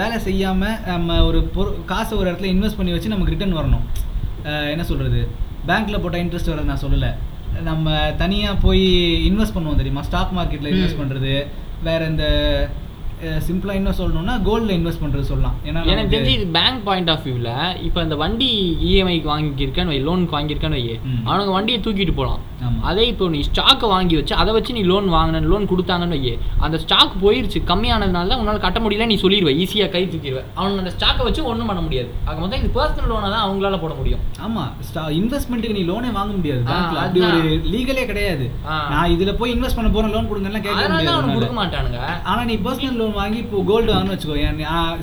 வேலை செய்யாமல் நம்ம ஒரு பொரு காசை ஒரு இடத்துல இன்வெஸ்ட் பண்ணி வச்சு நமக்கு ரிட்டர்ன் வரணும். என்ன சொல்கிறது பேங்க்கில் போட்ட இன்ட்ரெஸ்ட் வர நான் சொல்லலை. நம்ம தனியாக போய் இன்வெஸ்ட் பண்ணுவோம் தெரியுமா? ஸ்டாக் மார்க்கெட்டில் இன்வெஸ்ட். பண்ணுறது வேறு இந்த சிம்பிளாக இன்னும் சொல்லணும்னா கோல்டில் இன்வெஸ்ட் பண்ணுறது சொல்லலாம். ஏன்னா எனக்கு தெரிஞ்சு இது பேங்க் பாயிண்ட் ஆஃப் வியூவில் இப்போ இந்த வண்டி இஎம்ஐக்கு வாங்கியிருக்கேன்னு வை லோனுக்கு வாங்கியிருக்கான்னு வை ம். அவனுக்கு வண்டியை தூக்கிட்டு போகலாம். அதே இப்போ நீ ஸ்டாக்கை வாங்கி வச்சு அதை வச்சு நீ லோன் வாங்கின லோன் கொடுத்தாங்கன்னு வை அந்த ஸ்டாக் போயிருச்சு கம்மியானதுனால தான் உன்னால் கட்ட முடியல நீ சொல்லிடுவ ஈஸியாக கை தூக்கிடுவேன் அவன் அந்த ஸ்டாக்கை வச்சு ஒன்றும் பண்ண முடியாது. ஆக மொத்தம் இது பர்சனல் லோனை தான் அவங்களால போட முடியும். ஆமா ஸ்டா இன்வெஸ்ட்மெண்ட்டுக்கு நீ லோனே வாங்க முடியாது. அப்படி. ஒரு லீகலே கிடையாது. நான் இதுல போய் இன்வெஸ்ட் பண்ண போறேன் லோன் கொடுங்கலாம் கேட்க முடியாது கொடுக்க மாட்டானுங்க. ஆனா நீ பர்சனல் லோன் வாங்கி இப்போ கோல்டு வாங்கன்னு வச்சுக்கோ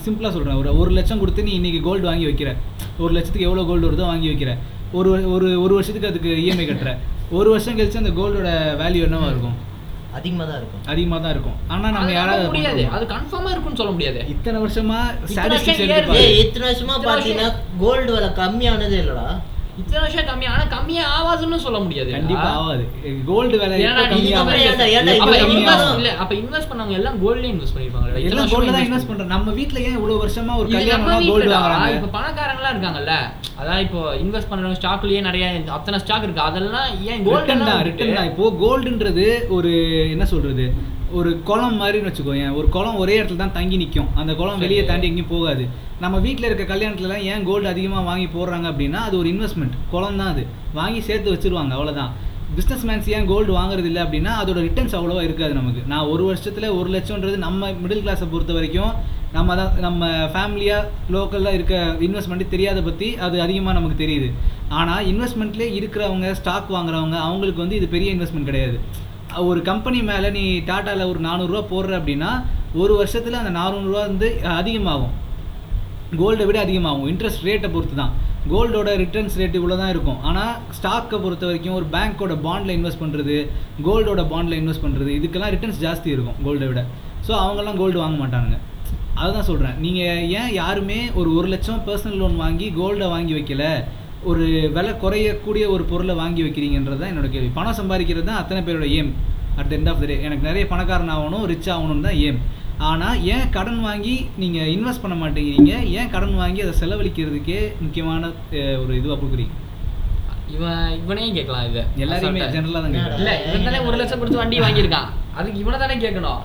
சிம்பிளா சொல்றேன். ஒரு ஒரு லட்சம் கொடுத்து நீ இன்னைக்கு கோல்டு வாங்கி வைக்கிற. ஒரு லட்சத்துக்கு எவ்வளவு கோல்டு வருதோ வாங்கி வைக்கிற. ஒரு ஒரு ஒரு வருஷத்துக்கு அதுக்கு இஎம்ஐ கட்டுற. ஒரு வருஷம் கழிச்சு அந்த கோல்டோட வேல்யூ என்னவா இருக்கும்? அதிகமாக தான் இருக்கும். அதிகமா தான் இருக்கும். ஆனா நம்ம யாராவது முடியாது? அது கன்ஃபார்மா இருக்கும்னு சொல்ல முடியாது. இத்தனை வருஷமா இத்தனை வருஷமா இத்தனை வருஷம் பார்த்தீங்கன்னா கோல்டு விலை கம்மியானதே இல்லடா. இத்தனை வருஷம் கம்மியா ஆனா கம்மியா ஆகாதுன்னு சொல்ல முடியாது. கண்டிப்பா ஆகாது கோல்டு விலை? இல்ல அப்ப இன்வெஸ்ட் பண்ணவங்க எல்லாம் கோல்ட்ல இன்வெஸ்ட் பண்ணிருப்பாங்க எல்லாம் கோல்டு தான் இன்வெஸ்ட் பண்றோம் நம்ம வீட்ல ஏன் இவ்வளவு வருஷமா ஒரு கல்யாணம் கோல்டு வீட்டுல வாங்குறாங்க? இப்ப பணக்காரங்களா இருக்காங்கல்ல. அதான் இப்போ இன்வெஸ்ட் பண்றவங்க ஸ்டாக்லயே நிறைய அத்தனை ஸ்டாக் இருக்கு. அதெல்லாம் ஏன் தான் கோல்டு ரிட்டன் தான். இப்போ கோல்டுன்றது ஒரு என்ன சொல்றது? ஒரு குளம் மாதிரின்னு வச்சுக்கோயேன். ஒரு குளம் ஒரே இடத்துல தான் தங்கி நிற்கும் அந்த குளம். வெளியே தாண்டி எங்கேயும் போகாது. நம்ம வீட்டில் இருக்க கல்யாணத்துலலாம் ஏன் கோல்டு அதிகமாக வாங்கி போடுறாங்க அப்படின்னா அது ஒரு இன்வெஸ்ட்மெண்ட் குளம் தான் அது. வாங்கி சேர்த்து வச்சிருவாங்க அவ்வளோதான் பிஸ்னஸ் மேன்ஸ் ஏன் கோல்டு வாங்குறது இல்லை அப்படின்னா அதோட ரிட்டர்ன்ஸ் அவ்வளோவா இருக்காது நமக்கு. நான் ஒரு வருஷத்தில் ஒரு லட்சம்ன்றது நம்ம மிடில் கிளாஸை பொறுத்த வரைக்கும் நம்ம தான் நம்ம ஃபேமிலியாக லோக்கலில் இருக்க இன்வெஸ்ட்மெண்ட்டு தெரியாத பற்றி அது அதிகமாக நமக்கு தெரியுது. ஆனால் இன்வெஸ்ட்மெண்ட்லேயே இருக்கிறவங்க ஸ்டாக் வாங்குறவங்க அவங்களுக்கு வந்து இது பெரிய இன்வெஸ்ட்மெண்ட் கிடையாது. ஒரு கம்பெனி மேலே நீ டாட்டாவில் ஒரு நானூறுரூவா போடுற அப்படின்னா ஒரு வருஷத்தில் அந்த நானூறுரூவா வந்து அதிகமாகும். கோல்டை விட அதிகமாகும். இன்ட்ரெஸ்ட் ரேட்டை பொறுத்து தான் கோல்டோட ரிட்டர்ன்ஸ் ரேட் இவ்வளோ தான் இருக்கும். ஆனால் ஸ்டாக்கை பொறுத்த வரைக்கும் ஒரு பேங்க்கோட பாண்டில் இன்வெஸ்ட் பண்ணுறது கோல்டோட பாண்டில் இன்வெஸ்ட் பண்ணுறது இதுக்கெல்லாம் ரிட்டர்ன்ஸ் ஜாஸ்தி இருக்கும் கோல்டை விட. ஸோ அவங்கெல்லாம் கோல்டு வாங்க மாட்டானுங்க. அதுதான் சொல்கிறேன் நீங்கள் ஏன் யாருமே ஒரு ஒரு லட்சம் பர்சனல் லோன் வாங்கி கோல்டை வாங்கி வைக்கல? ஒரு விலை குறையக்கூடிய ஒரு பொருளை வாங்கி வைக்கிறீங்கன்றது தான் என்னோட கேள்வி. பணம் சம்பாதிக்கிறது தான் அத்தனை பேரோட aim at end of the day எனக்கு நிறைய பணக்காரன் ஆகணும் ரிச் ஆகணும் தான் ஏம் ஆனால் ஏன் கடன் வாங்கி நீங்கள் இன்வெஸ்ட் பண்ண மாட்டேங்கிறீங்க? ஏன் கடன் வாங்கி அதை செலவழிக்கிறதுக்கே முக்கியமான ஒரு இதுவாக கொடுக்குறீங்க? இவன் இவனையும் கேட்கலாம் இதை. எல்லாரையுமே அசால்ட்டா. ஜெனரலாக தான் இல்ல இவன் தானே ஒரு லட்சம் கொடுத்து வண்டி வாங்கியிருக்கான். அதுக்கு இவனை தானே கேட்கணும்.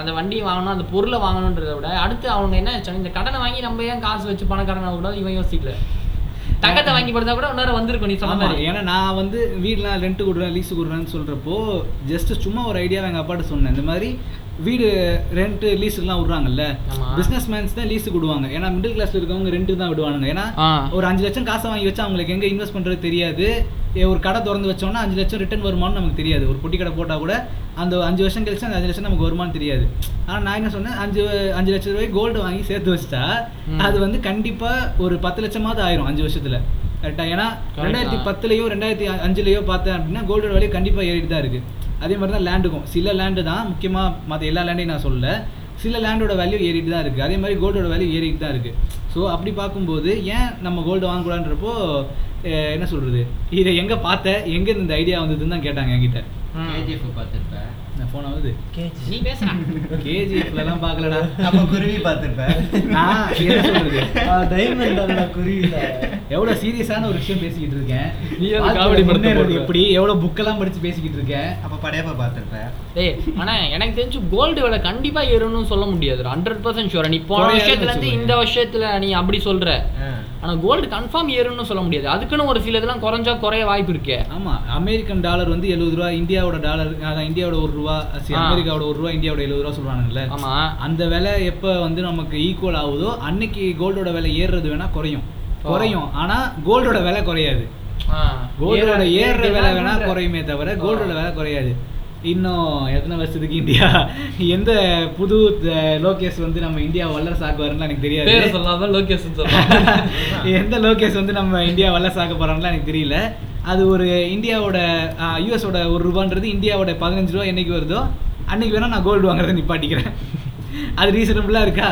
அந்த வண்டியை வாங்கணும் அந்த பொருளை வாங்கணுன்றதை விட அடுத்து அவங்க என்ன இந்த கடனை வாங்கி நம்ம ஏன் காசு வச்சு பணக்காரன் கூட இவன் யோசிக்கல. தங்கத்தை வாங்கி கொடுத்தா கூட இன்னொரு வந்திருக்கும் நீ சொன்ன மாதிரி. ஏன்னா நான் வந்து வீடெலாம் ரெண்ட் கொடுறேன் லீஸ் கொடுறேன்னு சொல்கிறப்போ ஜஸ்ட் சும்மா ஒரு ஐடியாவை எங்கள் அப்பாட்ட சொன்னேன். இந்த மாதிரி வீடு ரெண்ட் லீஸுலாம் விட்றாங்கல்ல? ஆமா. பிஸ்னஸ் மேன்ஸ் தான் லீஸு விடுவாங்க. ஏன்னா மிடில் கிளாஸ்ல இருக்கவங்க ரெண்ட் தான் விடுவானுங்க. ஏன்னா. ஒரு அஞ்சு லட்சம் காசை வாங்கி வச்சா அவங்களுக்கு எங்கே இன்வெஸ்ட் பண்ணுறது தெரியாது. ஒரு கடை திறந்து வச்சோம்னா அஞ்சு லட்சம் ரிட்டர்ன் வருமானு நமக்கு தெரியாது. ஒரு பொட்டி கடை போட்டால் கூட அந்த அஞ்சு வருஷம் கழிச்சு அந்த அஞ்சு லட்சம் நமக்கு வருமானு தெரியாது. ஆனால் நான் என்ன சொன்னேன்? அஞ்சு அஞ்சு லட்சம் ரூபாய் கோல்டு வாங்கி சேர்த்து வச்சிட்டா. அது வந்து கண்டிப்பாக ஒரு பத்து லட்சமாவது ஆயிரும் அஞ்சு வருஷத்தில். கரெக்டாக ஏன்னா ரெண்டாயிரத்தி. பத்துலையோ ரெண்டாயிரத்தி அஞ்சுலையோ பார்த்தேன் அப்படின்னா கோல்டோட விலை கண்டிப்பாக ஏறிட்டு தான் இருக்குது அதே மாதிரி தான் லேண்டுக்கும் சில லேண்டு தான் முக்கியமாக மற்ற எல்லா லேண்டையும் நான் சொல்லல. சில லேண்டோட வேல்யூ ஏறிட்டு தான் இருக்குது அதே மாதிரி கோல்டோட வேல்யூ ஏறிட்டு தான் இருக்குது ஸோ அப்படி பார்க்கும்போது ஏன் நம்ம கோல்டு வாங்கக்கூடாதுன்றப்போ என்ன சொல்கிறது இதை எங்கே பார்த்த? எங்கே இந்த ஐடியா வந்ததுன்னு தான் கேட்டாங்க என்கிட்ட. கேஜிஎஃப் பார்த்துருப்பேன் ஃபோன் ஆகுது? நீ பேசுறா கேஜிஎஃப்ல எல்லாம் பார்க்கலடா. அப்ப குருவி பார்த்திருப்பேன் [laughs] நான் என்ன சொல்றது? டைமண்ட் குருவில. எவ்வளவு சீரியஸான ஒரு விஷயம் பேசிக்கிட்டு இருக்கேன். நீ படத்தை. எப்படி? எவ்வளவு புக்கெல்லாம் படிச்சு பேசிக்கிட்டு இருக்கேன். அப்ப படையப்ப பார்த்திருப்பேன் டேய் ஆனா எனக்கு தெரிஞ்சு கோல்டு விலை கண்டிப்பா ஏறும்னு சொல்ல முடியாது ஹண்ட்ரட் பர்சன்ட் ஷூர் நீ போன குறையாதுன்னு வருஷத்துல இருந்து வச்சுக்கோங்க. இந்த வருஷத்துல நீ அப்படி சொல்ற. ஆ. ஆனா கோல்டு கன்ஃபார்ம் ஏறும்னு சொல்ல முடியாது. அதுக்குன்னு ஒரு சில இதெல்லாம் குறைஞ்சா குறைய வாய்ப்பு இருக்கே. ஆமா அமெரிக்கன் டாலர் வந்து எழுபது ரூபா இந்தியாவோட டாலர் அதான் இந்தியாவோட ஒரு ரூபா. அமெரிக்காவோட ஒரு ரூபா இந்தியாவோட எழுபது ரூபா சொல்றானுங்கல்ல ஆமா அந்த விலை எப்ப வந்து நமக்கு ஈக்குவல் ஆகுதோ அன்னைக்கு கோல்டோட விலை ஏறுறது வேணா குறையும். குறையும் ஆனா கோல்டோட விலை குறையாது. கோல்டோட ஏற- ஏறுற விலை வேணா. குறையுமே தவிர. கோல்டோட விலை குறையாது இன்னும் எத்தனை வருஷத்துக்கு இந்தியா? எந்த புது லோகேஷ் வந்து நம்ம இந்தியா வல்லரசு ஆக்குவாருன்னு எனக்கு தெரியாது. சொல்லாம லொகேஷன் சொல்லலாம் [laughs] எந்த லோகேஷ் வந்து நம்ம இந்தியா வல்லரசு ஆக்க போறான்னு எனக்கு தெரியல. அது ஒரு இந்தியாவோட யூஎஸோட ஒரு ரூபான்றது இந்தியாவோட பதினஞ்சு ரூபா என்னைக்கு வருதோ அன்னைக்கு வேணா நான் கோல்டு வாங்குறதை நிப்பாட்டிக்கிறேன். அது ரீசனபிளா இருக்கா?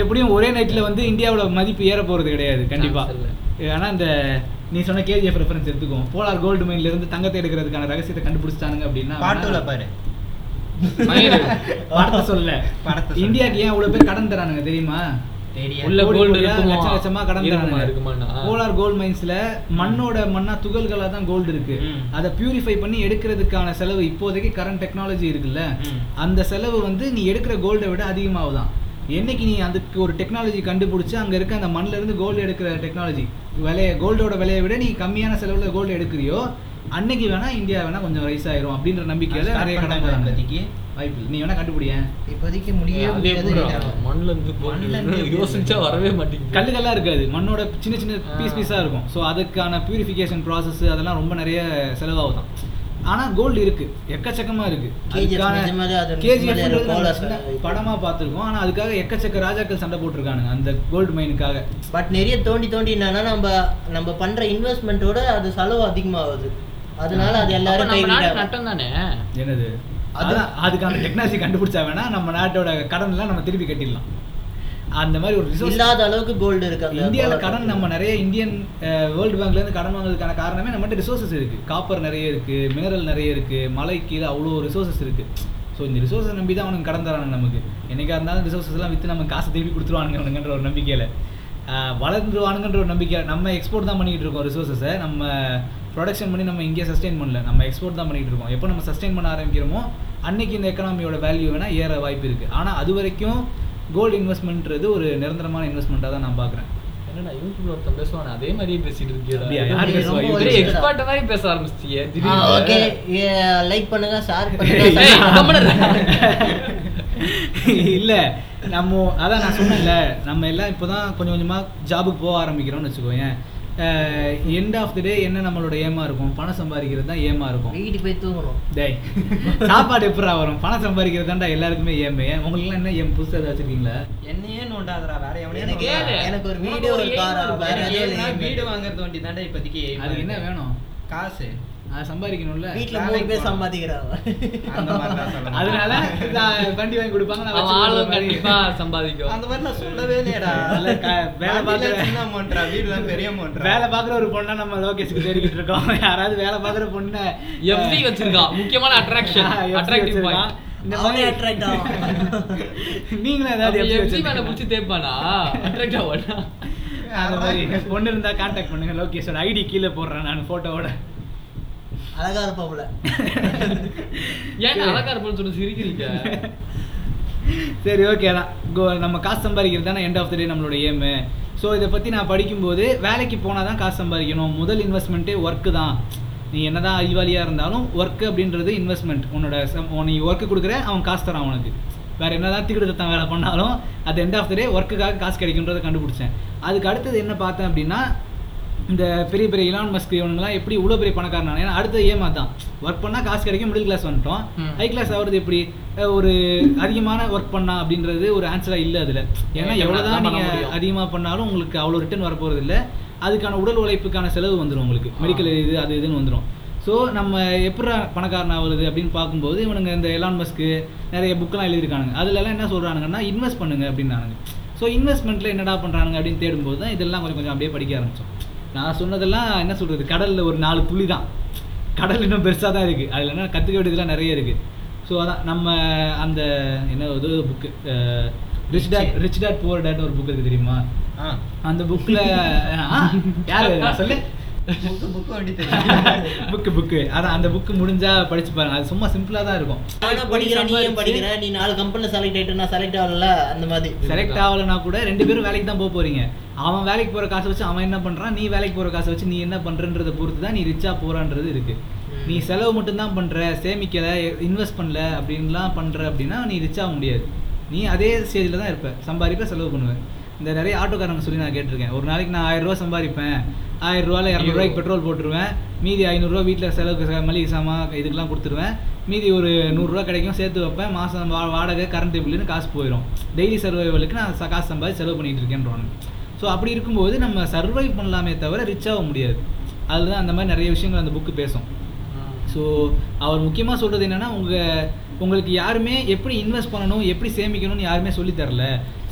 எப்படியும் ஒரே நைட்ல வந்து இந்தியாவோட மதிப்பு ஏற போறது கிடையாது கண்டிப்பா. Chance இல்ல. ஆனா இந்த நீ சொன்ன கேஜிஎஃப் ரெஃபரன்ஸ் எடுத்துக்கோ போலார் கோல்டு மைன்ல இருந்து தங்கத்தை எடுக்கிறதுக்கான ரகசியத்தை கண்டுபிடிச்சிட்டானுங்க அப்படின்னா பாட்டுல பாரு. [laughs] படத்தை சொல்ல படத்தை சொல்லு. இந்தியாக்கு ஏன் அவ்வளவு பேர் கடன் தரானுங்க தெரியுமா. உள்ள கோல்டு லட்சமா. இருக்குமாண்ணா போலார் கோல்ட் மைன்ஸ்ல மண்ணோட மண்ணா துகள்களா தான் கோல்டு இருக்கு. அதை பியூரிஃபை பண்ணி எடுக்கிறதுக்கான செலவு இப்போதைக்கு கரண்ட் டெக்னாலஜி இருக்குல்ல. அந்த செலவு வந்து நீ எடுக்கிற கோல்டை விட அதிகமாகுதான் என்னைக்கு நீ அதுக்கு ஒரு டெக்னாலஜி கண்டுபிடிச்சு அங்க இருக்க அந்த மண்ணுல இருந்து கோல்டு எடுக்கிற டெக்னாலஜி விலைய கோல்டோட விலையை விட நீ கம்மியான செலவுல கோல்டு எடுக்கிறியோ அன்னைக்கு வேணா இந்தியா வேணா கொஞ்சம் ரைஸ் ஆயிரும் அப்படின்ற நம்பிக்கையில நிறைய கடன் இப்போதைக்கு. வாய்ப்பு. நீ வேணா கண்டுபிடியேன் இப்போதைக்கு முடியவே முடியாது. மண்ணுல இருந்து யோசிச்சா வரவே மாட்டேங்குது கல்லுகள்லாம் இருக்காது மண்ணோட சின்ன சின்ன பீஸ். பீஸாக இருக்கும் ஸோ அதுக்கான பியூரிஃபிகேஷன் ப்ராசஸ் அதெல்லாம் ரொம்ப நிறைய செலவாகுதான் ஆனா கோல்டு இருக்கு. எக்கச்சக்கமா இருக்கு. KGF நிஜமாலே அது KGF நிஜமாலே ன்றது போல நம்ம சின்ன சார். படமா பார்த்திருக்கோம். ஆனா அதுக்காக எக்கச்சக்க ராஜாக்கள் சண்டை போட்டிருக்கானுங்க அந்த கோல்டு மைனுக்காக பட் நிறைய தோண்டி தோண்டி என்னன்னா நம்ம நம்ம பண்ற இன்வெஸ்ட்மெண்ட்டோட அது செலவு அதிகமாகுது. அதனால அது எல்லாரும் நட்டம் தானே என்னது? அது- அதான் அதுக்கான டெக்னாலஜி கண்டுபிடிச்சா வேணா நம்ம நாட்டோட கடன் எல்லாம் நம்ம திருப்பி கட்டிடலாம். அந்த மாதிரி ஒரு ரிசோர்ஸ் இல்லாத அளவுக்கு கோல்டு இருக்கு இந்தியாவில். கடன் நம்ம நிறைய இந்தியன் வேர்ல்டு பேங்க்ல இருந்து கடன் வாங்குறதுக்கான காரணமே நம்மகிட்ட ரிசோர்சஸ் இருக்கு. காப்பர் நிறைய இருக்கு மினரல் நிறைய இருக்கு மலை கீழே அவ்வளோ ரிசோர்சஸ் இருக்கு. ஸோ இந்த ரிசோர்ஸை நம்பி தான் அவனுக்கு கடன் தரானுங்க நமக்கு. என்னைக்கா இருந்தாலும் ரிசோர்சஸ் எல்லாம் விற்று நம்ம காசு திருப்பி கொடுத்துருவானுங்க அவனுங்கன்ற ஒரு நம்பிக்கையில். வளர்ந்துருவானுங்கன்ற ஒரு நம்பிக்கை நம்ம எக்ஸ்போர்ட் தான் பண்ணிக்கிட்டு இருக்கோம் ரிசோர்ஸஸை நம்ம ப்ரொடக்ஷன் பண்ணி நம்ம இங்கே சஸ்டெயின் பண்ணல. நம்ம எக்ஸ்போர்ட் தான் பண்ணிக்கிட்டு இருக்கோம். எப்போ நம்ம சஸ்டெயின் பண்ண ஆரம்பிக்கிறோமோ அன்னைக்கு இந்த எக்கனாமியோட வேல்யூ வேணால் ஏற வாய்ப்பு இருக்குது ஆனால் அது வரைக்கும் கோல்டு இன்வெஸ்ட்மெண்ட்ன்றது ஒரு நிரந்தரமான இன்வெஸ்ட்மெண்ட்டாக தான் நான் பார்க்குறேன் என்னடா யூடியூப்ல ஒருத்தன் பேசுவானே அதே மாதிரியே பேசிட்டு? இருக்கியா. எக்ஸ்பர்ட் மாதிரி பேச ஆரம்பிச்சிட்டியே ஆ ஓகே லைக் பண்ணுங்க ஷேர் [laughs] பண்ணுங்க. இல்ல நம்ம அதான் நான் சொன்னேன்ல நம்ம எல்லாம் இப்போதான் கொஞ்சம் கொஞ்சமா ஜாபுக்கு போக ஆரம்பிக்கிறோம்னு வச்சுக்கோயேன் எண்ட் ஆஃப் தி டே என்ன நம்மளோட ஏமா இருக்கும்? பணம் சம்பாதிக்கிறது தான் ஏமா இருக்கும். வீட்டுக்கு போய் தூங்கணும். டேய் சாப்பாடு எப்படா வரும்? பணம் சம்பாதிக்கிறது தான்டா எல்லாருக்குமே ஏமே உங்களுக்கு என்ன ஏம்? புதுசா ஏதாவது வச்சிருக்கீங்களா? என்னையே நோண்டாதடா வேற எவனையும் எனக்கு ஒரு வீடியோ ஒரு கார். வீடு வாங்குறது வண்டி தாண்டா இப்போதைக்கு. அதுக்கு என்ன வேணும்? காசு. அதை சம்பாதிக்கணும்ல. வீட்ல வேலைக்கு மூணு பேர். சம்பாதிக்கிறாங்க. அந்த மாதிரி தான் சொல்லணும். அதனால நான் வண்டி வாங்கி கொடுப்பாங்க ஆளும் கொடுக்குற மாதிரி. கண்டிப்பா சம்பாதிக்கும். அந்த மாதிரி நான் சொல்லவே இல்லையடா. வேலை பார்க்குற- சின்ன அமௌண்ட்ரா வீடுலாம் பெரிய அமௌண்ட்ரா வேலை பாக்குற ஒரு பொண்ணா நம்ம லோகேஷுக்கு தேடிக்கிட்டு இருக்கோம். யாராவது வேலை பாக்குற பொண்ணை FD வச்சிருக்கான் முக்கியமான அட்ராக்ஷன் அட்ராக்டிவ். பாயிண்ட் இந்த மாதிரி. [laughs] நீங்களும் ஏதாவது மேல வச்சிருக்கீங்களா? புடிச்சு தேய்ப்பானா? அட்ராக்ட் ஆவானா? அந்த மாதிரி பொண்ணு இருந்தா கான்டாக்ட் பண்ணுங்க லோகேஷோட ஐடி கீழே போடுறேன் நான் போட்டோவோட அழகா இருப்பாப்புல ஏன் அழகா இருப்போம்னு சொல்லி சிரிக்கிறீங்க? சரி ஓகே தான் நம்ம காசு சம்பாதிக்கிறது தானே எண்ட் ஆஃப் த டே நம்மளோட ஏமு ஸோ இதை பற்றி நான் படிக்கும்போது வேலைக்கு போனால் தான் காசு சம்பாதிக்கணும். முதல் இன்வெஸ்ட்மெண்ட்டே ஒர்க்கு தான். நீ என்னதான் அறிவாளியாக இருந்தாலும் ஒர்க்கு அப்படின்றது இன்வெஸ்ட்மெண்ட் உன்னோட சம்- நீ ஒர்க்கு கொடுக்குற அவன் காசு தரான் உனக்கு. வேறு என்னதான் திக்கிட்டு வேலை பண்ணாலும் அது எண்ட் ஆஃப் த டே ஒர்க்குக்காக காசு கிடைக்குன்றதை கண்டுபிடிச்சேன். அதுக்கு அடுத்தது என்ன பார்த்தேன் அப்படின்னா இந்த பெரிய பெரிய இலான் மஸ்க் இவனுங்களாம் எப்படி இவ்வளோ பெரிய பணக்காரனான ஏன்னா அடுத்த ஏமா தான் ஒர்க் பண்ணால் காசு கிடைக்கும் மிடில் கிளாஸ் வந்துட்டோம். ஹை கிளாஸ் ஆகுறது எப்படி? ஒரு அதிகமான ஒர்க் பண்ணா அப்படின்றது ஒரு ஆன்சராக இல்லை அதில். ஏன்னா ஏன் எவ்வளோ தான் நீங்கள். அதிகமாக பண்ணாலும் உங்களுக்கு அவ்வளோ ரிட்டர்ன் வரப்போகிறது இல்லை அதுக்கான உடல் உழைப்புக்கான செலவு வந்துடும் உங்களுக்கு. மெடிக்கல் இது அது இதுன்னு வந்துடும் ஸோ நம்ம எப்படி பணக்காரன் ஆகுறது அப்படின்னு பார்க்கும்போது இவனுங்க இந்த எலான் மஸ்க்கு நிறைய புக்கெல்லாம் எழுதியிருக்கானுங்க. அதுலலாம் என்ன சொல்கிறானுங்கன்னா இன்வெஸ்ட் பண்ணுங்க அப்படின்னானுங்க. ஸோ இன்வெஸ்ட்மெண்ட்டில் என்னடா பண்ணுறானுங்க அப்படின்னு தேடும்போது தான் இதெல்லாம் கொஞ்சம் கொஞ்சம் அப்படியே படிக்க ஆரம்பித்தோம் நான் சொன்னதெல்லாம் என்ன சொல்கிறது கடலில் ஒரு நாலு துளி தான் கடல் இன்னும் பெருசாக தான் இருக்குது அதில் என்ன கற்றுக்க வேண்டியதுலாம் நிறைய இருக்குது ஸோ அதான் நம்ம அந்த என்ன இது book rich dad rich dad poor டேட்னு ஒரு புக் இருக்கு தெரியுமா? அந்த புக்கில் யாரு? சொல்லு. புக்கு புக்கு அதான் அந்த புக்கு முடிஞ்சா படிச்சு பாருங்க. அது சும்மா சிம்பிளாக தான் இருக்கும். படிக்கிறேன் நீயும் படிக்கிற. நீ நாலு கம்பெனில செலக்ட் ஆயிட்டு நான் செலக்ட் ஆகல அந்த மாதிரி. செலக்ட் ஆகலைனா கூட ரெண்டு பேரும் வேலைக்கு தான் போக போறீங்க. அவன் வேலைக்கு போற காசை வச்சு அவன் என்ன பண்றான்? நீ வேலைக்கு போற காசை வச்சு நீ என்ன பண்றன்றதை பொறுத்து தான் நீ ரிச்சா போறான்றது இருக்கு. நீ செலவு மட்டும்தான் பண்ற சேமிக்கல இன்வெஸ்ட் பண்ணல அப்படின்லாம் பண்ற அப்படின்னா நீ ரிச் ஆக முடியாது. நீ அதே ஸ்டேஜில் தான் இருப்ப. சம்பாதிப்ப செலவு பண்ணுவேன் இந்த நிறைய ஆட்டோக்காரங்க சொல்லி நான் கேட்டிருக்கேன். ஒரு நாளைக்கு நான் ஆயிரம் ரூபா சம்பாதிப்பேன். ஆயிரம் ரூபாயில் இரநூறுவாய்க்கு பெட்ரோல் போட்டுருவேன். மீதி ஐநூறுரூவா வீட்டில் செலவுக்கு மளிகை சாமான் இதுக்கெல்லாம் கொடுத்துருவேன். மீதி ஒரு நூறுரூவா கிடைக்கும் சேர்த்து வைப்பேன். மாதம் வா வாடகை கரண்ட் பில்லுன்னு காசு போயிடும் டெய்லி சர்வைவலுக்கு நான் காசு சம்பாதிச்சு செலவு பண்ணிட்டு இருக்கேன்றானு ஸோ அப்படி இருக்கும்போது நம்ம சர்வைவ் பண்ணலாமே தவிர ரிச் ஆக முடியாது. அதுதான் அந்த மாதிரி நிறைய விஷயங்கள் அந்த புக்கு பேசும். ஸோ அவர் முக்கியமாக சொல்கிறது என்னென்னா உங்கள் உங்களுக்கு யாருமே எப்படி இன்வெஸ்ட் பண்ணணும் எப்படி சேமிக்கணும்னு யாருமே சொல்லித் தரல.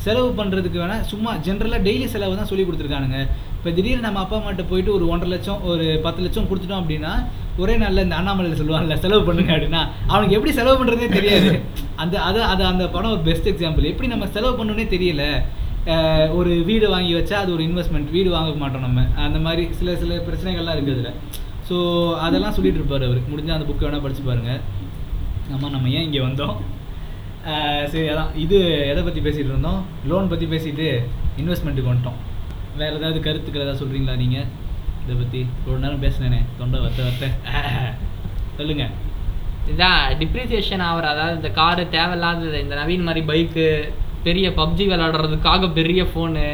செலவு பண்ணுறதுக்கு வேணால் சும்மா ஜென்ரலாக டெய்லி செலவு தான் சொல்லி கொடுத்துருக்கானுங்க. இப்போ திடீர்னு நம்ம அப்பா அம்மாட்ட போயிட்டு ஒரு ஒன்றரை லட்சம் ஒரு பத்து லட்சம் கொடுத்துட்டோம் அப்படின்னா ஒரே நாளில் இந்த அண்ணாமலையில் சொல்லுவாங்கல்ல செலவு பண்ணுங்க அப்படின்னா அவனுக்கு எப்படி செலவு பண்ணுறதே தெரியாது. அந்த அது அது அந்த படம் ஒரு பெஸ்ட் எக்ஸாம்பிள் எப்படி நம்ம செலவு பண்ணணுன்னே தெரியல. ஒரு வீடு வாங்கி வச்சா அது ஒரு இன்வெஸ்ட்மெண்ட் வீடு வாங்க மாட்டோம் நம்ம. அந்த மாதிரி சில சில பிரச்சனைகள்லாம் இருக்குது அதில். ஸோ அதெல்லாம் சொல்லிட்டு இருப்பார் அவர். முடிஞ்சால் அந்த புக்கை வேணால் படித்து பாருங்க. ஆமாம் நம்ம ஏன் இங்கே வந்தோம்? சரி அதான். இது எதை பற்றி பேசிகிட்டு இருந்தோம்? லோன் பற்றி பேசிட்டு இன்வெஸ்ட்மெண்ட்டுக்கு வந்துட்டோம். வேறு ஏதாவது கருத்துக்கள் ஏதாவது சொல்கிறீங்களா நீங்கள் இதை பற்றி ஒரு நேரம் பேசினேனே. தொண்டை வத்த வத்த. [laughs] சொல்லுங்க. இதான் டிப்ரிசியேஷன் ஆகிற அதாவது இந்த காரு தேவையில்லாதது இந்த நவீன் மாதிரி பைக்கு பெரிய பப்ஜி விளையாடுறதுக்காக பெரிய ஃபோனு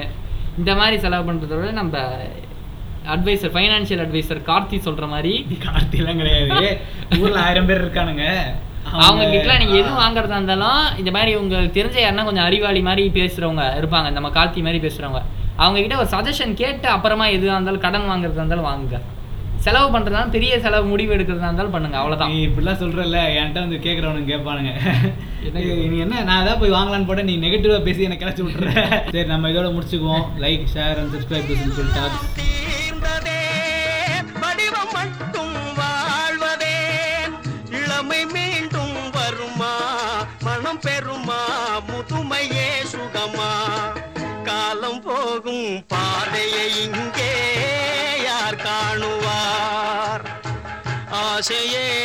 இந்த மாதிரி செலவு பண்ணுறத விட நம்ம அட்வைசர் ஃபைனான்ஷியல் அட்வைசர் கார்த்தி சொல்கிற மாதிரி. கார்த்திலாம் கிடையாது. ஊரில் ஆயிரம் பேர் இருக்கானுங்க. அவங்க கிட்டலாம் நீங்கள் எது வாங்குறதா இருந்தாலும் இந்த மாதிரி உங்களுக்கு தெரிஞ்ச யாருன்னா கொஞ்சம் அறிவாளி மாதிரி பேசுகிறவங்க இருப்பாங்க. நம்ம கார்த்தி மாதிரி பேசுகிறவங்க அவங்க கிட்ட ஒரு சஜஷன் கேட்டு அப்புறமா எதுவாக இருந்தாலும் கடன் வாங்குறதா இருந்தாலும் வாங்குங்க. செலவு பண்ணுறதா பெரிய செலவு முடிவு எடுக்கிறதா இருந்தாலும் பண்ணுங்க அவ்வளோதான் நீ இப்படிலாம் சொல்றல என்கிட்ட வந்து கேட்குறவனுங்க கேட்பானுங்க நீ என்ன நான் ஏதாவது போய் வாங்கலான்னு போட நீ நெகட்டிவா பேசி எனக்கு கிளச்சி விட்டுற. சரி நம்ம இதோட முடிச்சுக்குவோம். Like share and subscribe to simple talks தீர்ந்ததே வடிவம் மட்டும் வாழ்வதே. இளமை மீண்டும் வருமா? மனம் பெறுமா? முதுமையே சுகமா? காலம் போகும் பாதையை இங்கே யார் காணுவார் ஆசையே